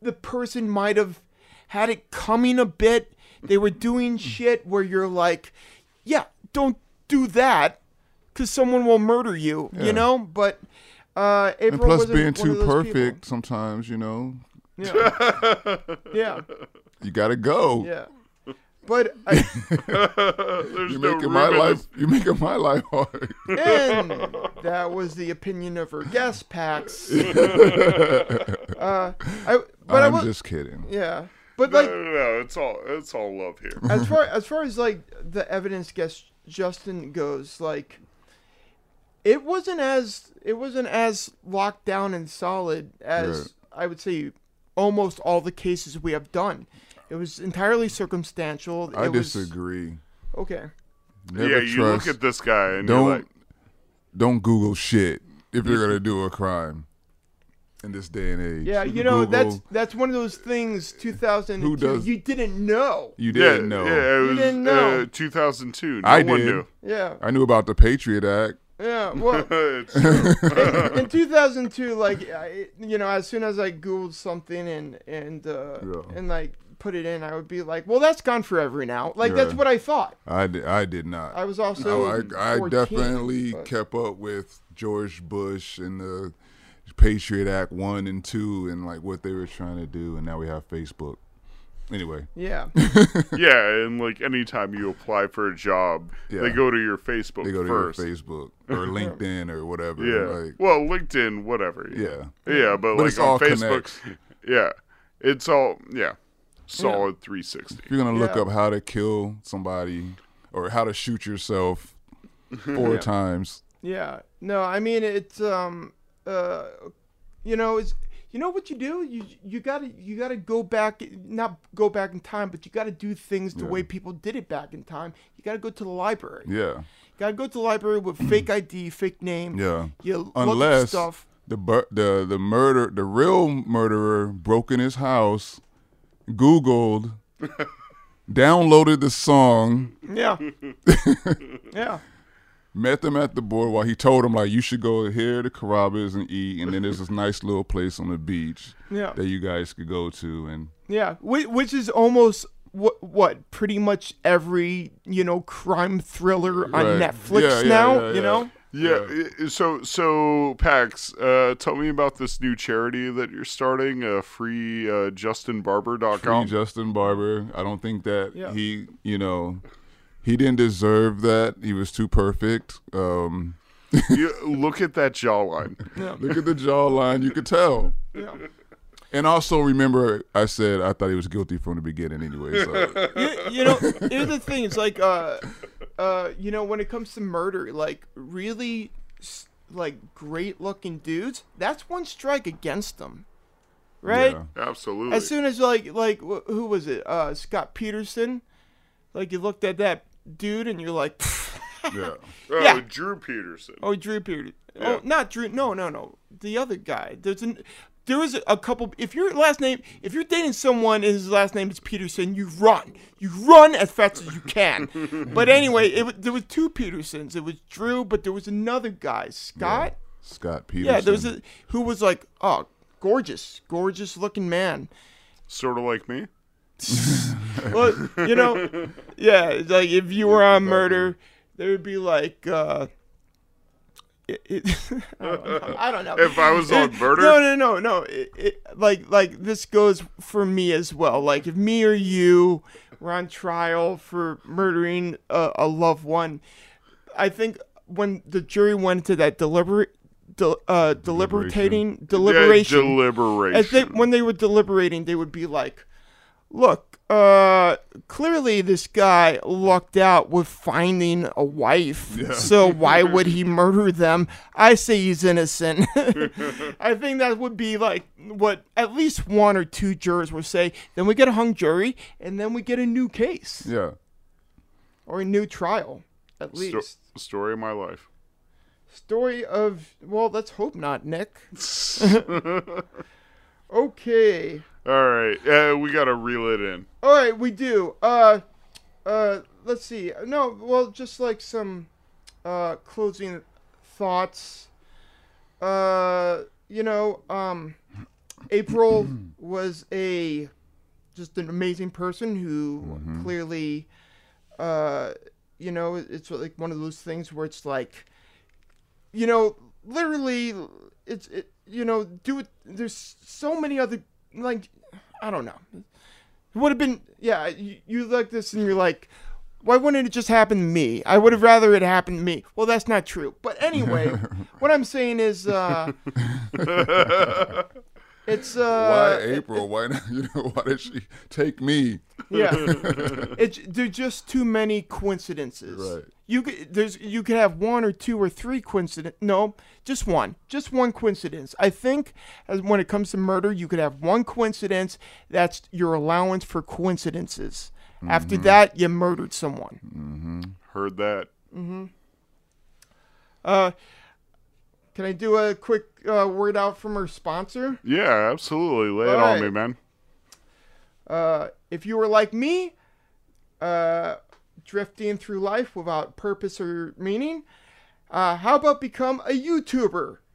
the person might have had it coming a bit. They were doing shit where you're like, yeah, don't do that because someone will murder you, Yeah. you know. But uh, April And plus, wasn't being too perfect sometimes, you know, Yeah, yeah, you gotta go. yeah. But I, There's You're no making room my life. You're making my life hard. and that was the opinion of her guest Pax. uh, I, but I I'm was, just kidding. yeah. But No, like, no, no, it's all it's all love here. as far as far as like the evidence against Justin goes, like it wasn't as it wasn't as locked down and solid as Right. I would say almost all the cases we have done. It was entirely circumstantial. I it was, disagree. Okay. Never yeah, you look at this guy and don't you're like, don't Google shit if you're gonna do a crime in this day and age. Yeah, you know that's Google, that's one of those things. 2002. Who does- You didn't know. you didn't know. yeah, it You was didn't know. Uh, 2002. No I one did. knew. Yeah. I knew about the Patriot Act. Yeah. Well. it's true. in 2002 like I, you know as soon as i googled something and and uh Yeah. and like put it in i would be like well that's gone forever now like that's what i thought I did. I did not. i was also I, I 14, definitely but- kept up with George Bush and the Patriot Act one and two and like what they were trying to do, and now we have Facebook. Anyway, yeah yeah, and like anytime you apply for a job, Yeah. they go to your Facebook they go to first. your Facebook or LinkedIn or whatever. Yeah. Like, well, LinkedIn, whatever. yeah. Yeah, but, But like it's on all Facebook, connects. yeah, it's all yeah, solid 360. If you're gonna look Yeah. up how to kill somebody or how to shoot yourself four Yeah. times, yeah no i mean it's um uh you know it's you know what you do you you gotta you gotta go back not go back in time but you gotta do things the Yeah. way people did it back in time you gotta go to the library yeah, you gotta go to the library with fake id fake name yeah. you look Unless stuff the bur- the the murder the real murderer broke in his house, Googled, downloaded the song, Yeah. yeah. met them at the boardwalk. He told them like you should go here to Carrabba's and eat, and then there's this nice little place on the beach Yeah. that you guys could go to, and Yeah. Which, which is almost what what pretty much every you know crime thriller on Right. Netflix Yeah, yeah, now. yeah, You yeah. know. Yeah. i- So so Pax, uh, tell me about this new charity that you're starting. Uh, free uh, JustinBarber.com. free Justin Barber. I don't think that Yeah. he, you know, he didn't deserve that. He was too perfect. Um, you, look at that jawline. Yeah. look at the jawline; you could tell. Yeah. And also remember, I said I thought he was guilty from the beginning anyway. So you, you know, here's the thing. It's like, uh, uh, you know, when it comes to murder, like really, like great looking dudes, that's one strike against them, right? yeah. Absolutely. As soon as like like wh- who was it? Uh, Scott Peterson. Like you looked at that dude and you're like, yeah. oh, yeah. Drew Peterson. oh Drew Peterson. Yeah. Oh, not Drew. No, no, no. The other guy. There's an. There was a couple. If your last name, if you're dating someone and his last name is Peterson, you run. You run as fast as you can. but anyway, it, wa- there was two Petersons. It was Drew, but there was another guy, Scott. Scott Peterson. Yeah, there was a who was like, oh, gorgeous, gorgeous looking man. Sort of like me. well, you know, yeah, it's like if you were on murder, there would be like, uh, it, it, I, don't know, I don't know. If I was on murder? no, no, no, no. It, it, like, like this goes for me as well. Like, if me or you were on trial for murdering a, a loved one, I think when the jury went to that deliberate, del, uh, deliberating, Yeah, deliberation, deliberation. as they when they were deliberating, they would be like, look, uh, clearly this guy lucked out with finding a wife. So why would he murder them? I say he's innocent. I think that would be like what at least one or two jurors would say. Then we get a hung jury, and then we get a new case Yeah. or a new trial, at Sto- least. story of my life. Story of well, let's hope not, Nick. okay. All right, uh, we gotta reel it in. All right, we do. Uh, uh, let's see. No, well, just like some uh closing thoughts. Uh, you know, um, April was a just an amazing person who clearly, uh, you know, it's like one of those things where it's like, you know, literally, it's it, you know, do it. There's so many other like, I don't know. It would have been yeah. You, you like this and you're like, why wouldn't it just happen to me? I would have rather it happened to me. Well, that's not true. But anyway, what I'm saying is, uh, it's uh, Why April? Why not? You know, why did she take me? yeah, it's there's just too many coincidences. Right. You could there's you could have one or two or three coincidence. No, just one, just one coincidence. I think as when it comes to murder, you could have one coincidence. That's your allowance for coincidences. After that, you murdered someone. Heard that. Uh, can I do a quick uh, word out from our sponsor? Yeah, absolutely. Lay it on me, man. Uh, if you were like me, uh, drifting through life without purpose or meaning, uh, how about become a YouTuber?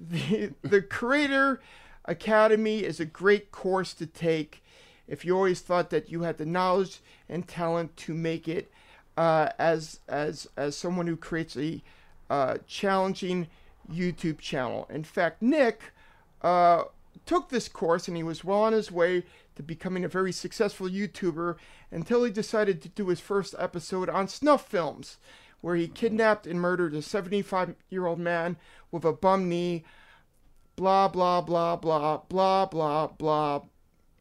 The, the Creator Academy is a great course to take if you always thought that you had the knowledge and talent to make it uh, as as as someone who creates a uh, challenging YouTube channel. In fact, Nick uh, took this course and he was well on his way to becoming a very successful YouTuber until he decided to do his first episode on snuff films, where he kidnapped and murdered a 75 year old man with a bum knee. Blah, blah, blah, blah, blah, blah, blah.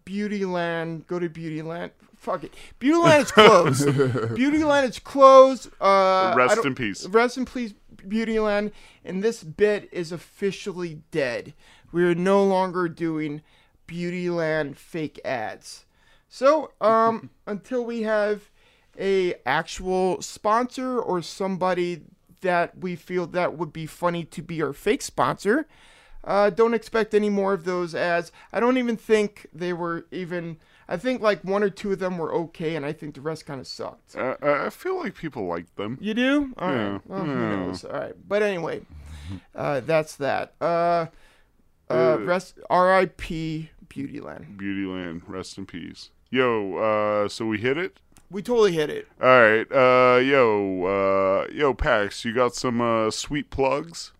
Beautyland, go to Beautyland. Fuck it. Beautyland is closed. Beautyland is closed. Uh, Rest in peace. Rest in peace, Beautyland. And this bit is officially dead. We are no longer doing Beautyland fake ads. So, um, until we have a actual sponsor or somebody that we feel that would be funny to be our fake sponsor, uh, don't expect any more of those ads. I don't even think they were even. I think like one or two of them were okay, and I think the rest kind of sucked. Uh, I I feel like people like them. You do? All right. Yeah. Well, who knows? All right. But anyway, uh, that's that. Uh, uh, Uh, rest. R.I.P. Beautyland. Beautyland, rest in peace. Yo, uh, so we hit it. We totally hit it. All right, uh, yo, uh, yo, Pax, you got some uh, sweet plugs?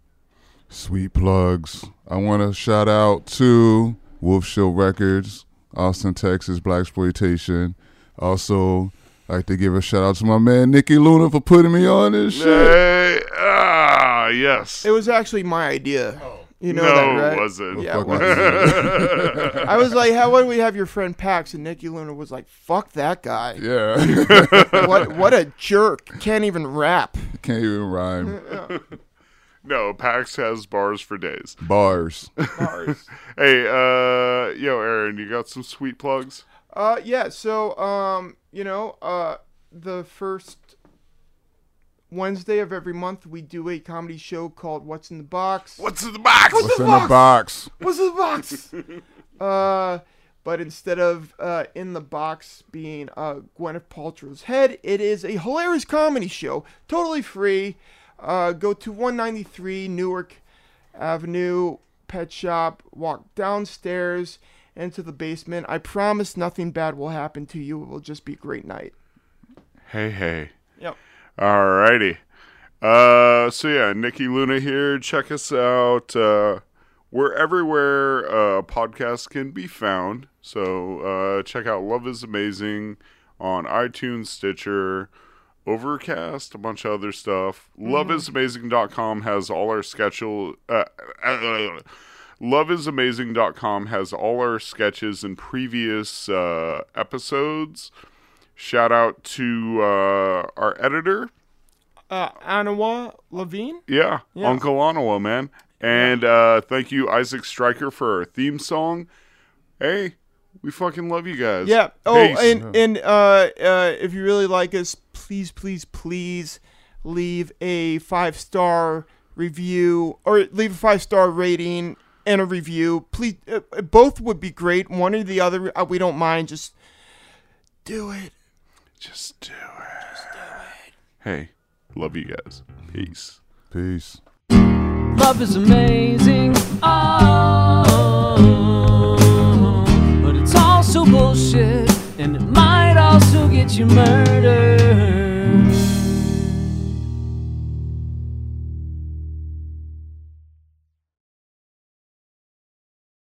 Sweet plugs. I want to shout out to Wolf Show Records, Austin, Texas, Black Exploitation. Also, I like to give a shout out to my man Nicky Luna for putting me on this shit. Hey, ah, yes. It was actually my idea. You know no, that, right? it wasn't. Yeah, Fuck well, was it? I was like, "How would we have your friend Pax?" And Nicky Luna was like, "Fuck that guy! yeah. what what a jerk! Can't even rap." Can't even rhyme. No, Pax has bars for days. Bars. Bars. Hey, uh, yo, Aaron, you got some sweet plugs? Uh, yeah. So, um, you know, uh, the first Wednesday of every month we do a comedy show called "What's in the Box." What's in the box? What's in the box? What's in the box? uh, but instead of uh, in the box being uh, Gwyneth Paltrow's head, it is a hilarious comedy show, totally free. Uh, go to 193 Newark Avenue Pet Shop, walk downstairs into the basement. I promise nothing bad will happen to you. It will just be a great night. Hey, hey. Yep. Alrighty. Uh, so yeah, Nikki Luna here. Check us out. Uh, we're everywhere uh, podcasts can be found. So uh, check out Love is Amazing on iTunes, Stitcher, Overcast, a bunch of other stuff. LoveIsAmazing.com has all our schedule. Uh, uh, Loveisamazing.com has all our sketches and previous uh, episodes. Shout out to uh, our editor, Uh, Anawa Levine. yeah, Yeah. Uncle Onawa, man. And uh, thank you, Isaac Stryker, for our theme song. Hey, we fucking love you guys. Yeah. Oh, Peace. and and uh, uh, if you really like us, please, please, please leave a five star review or leave a five star rating and a review. Please, uh, uh, both would be great. One or the other, uh, we don't mind. Just do it. Just do it. Just do it. Hey, love you guys. Peace. Peace. Love is amazing. Oh, you murdered.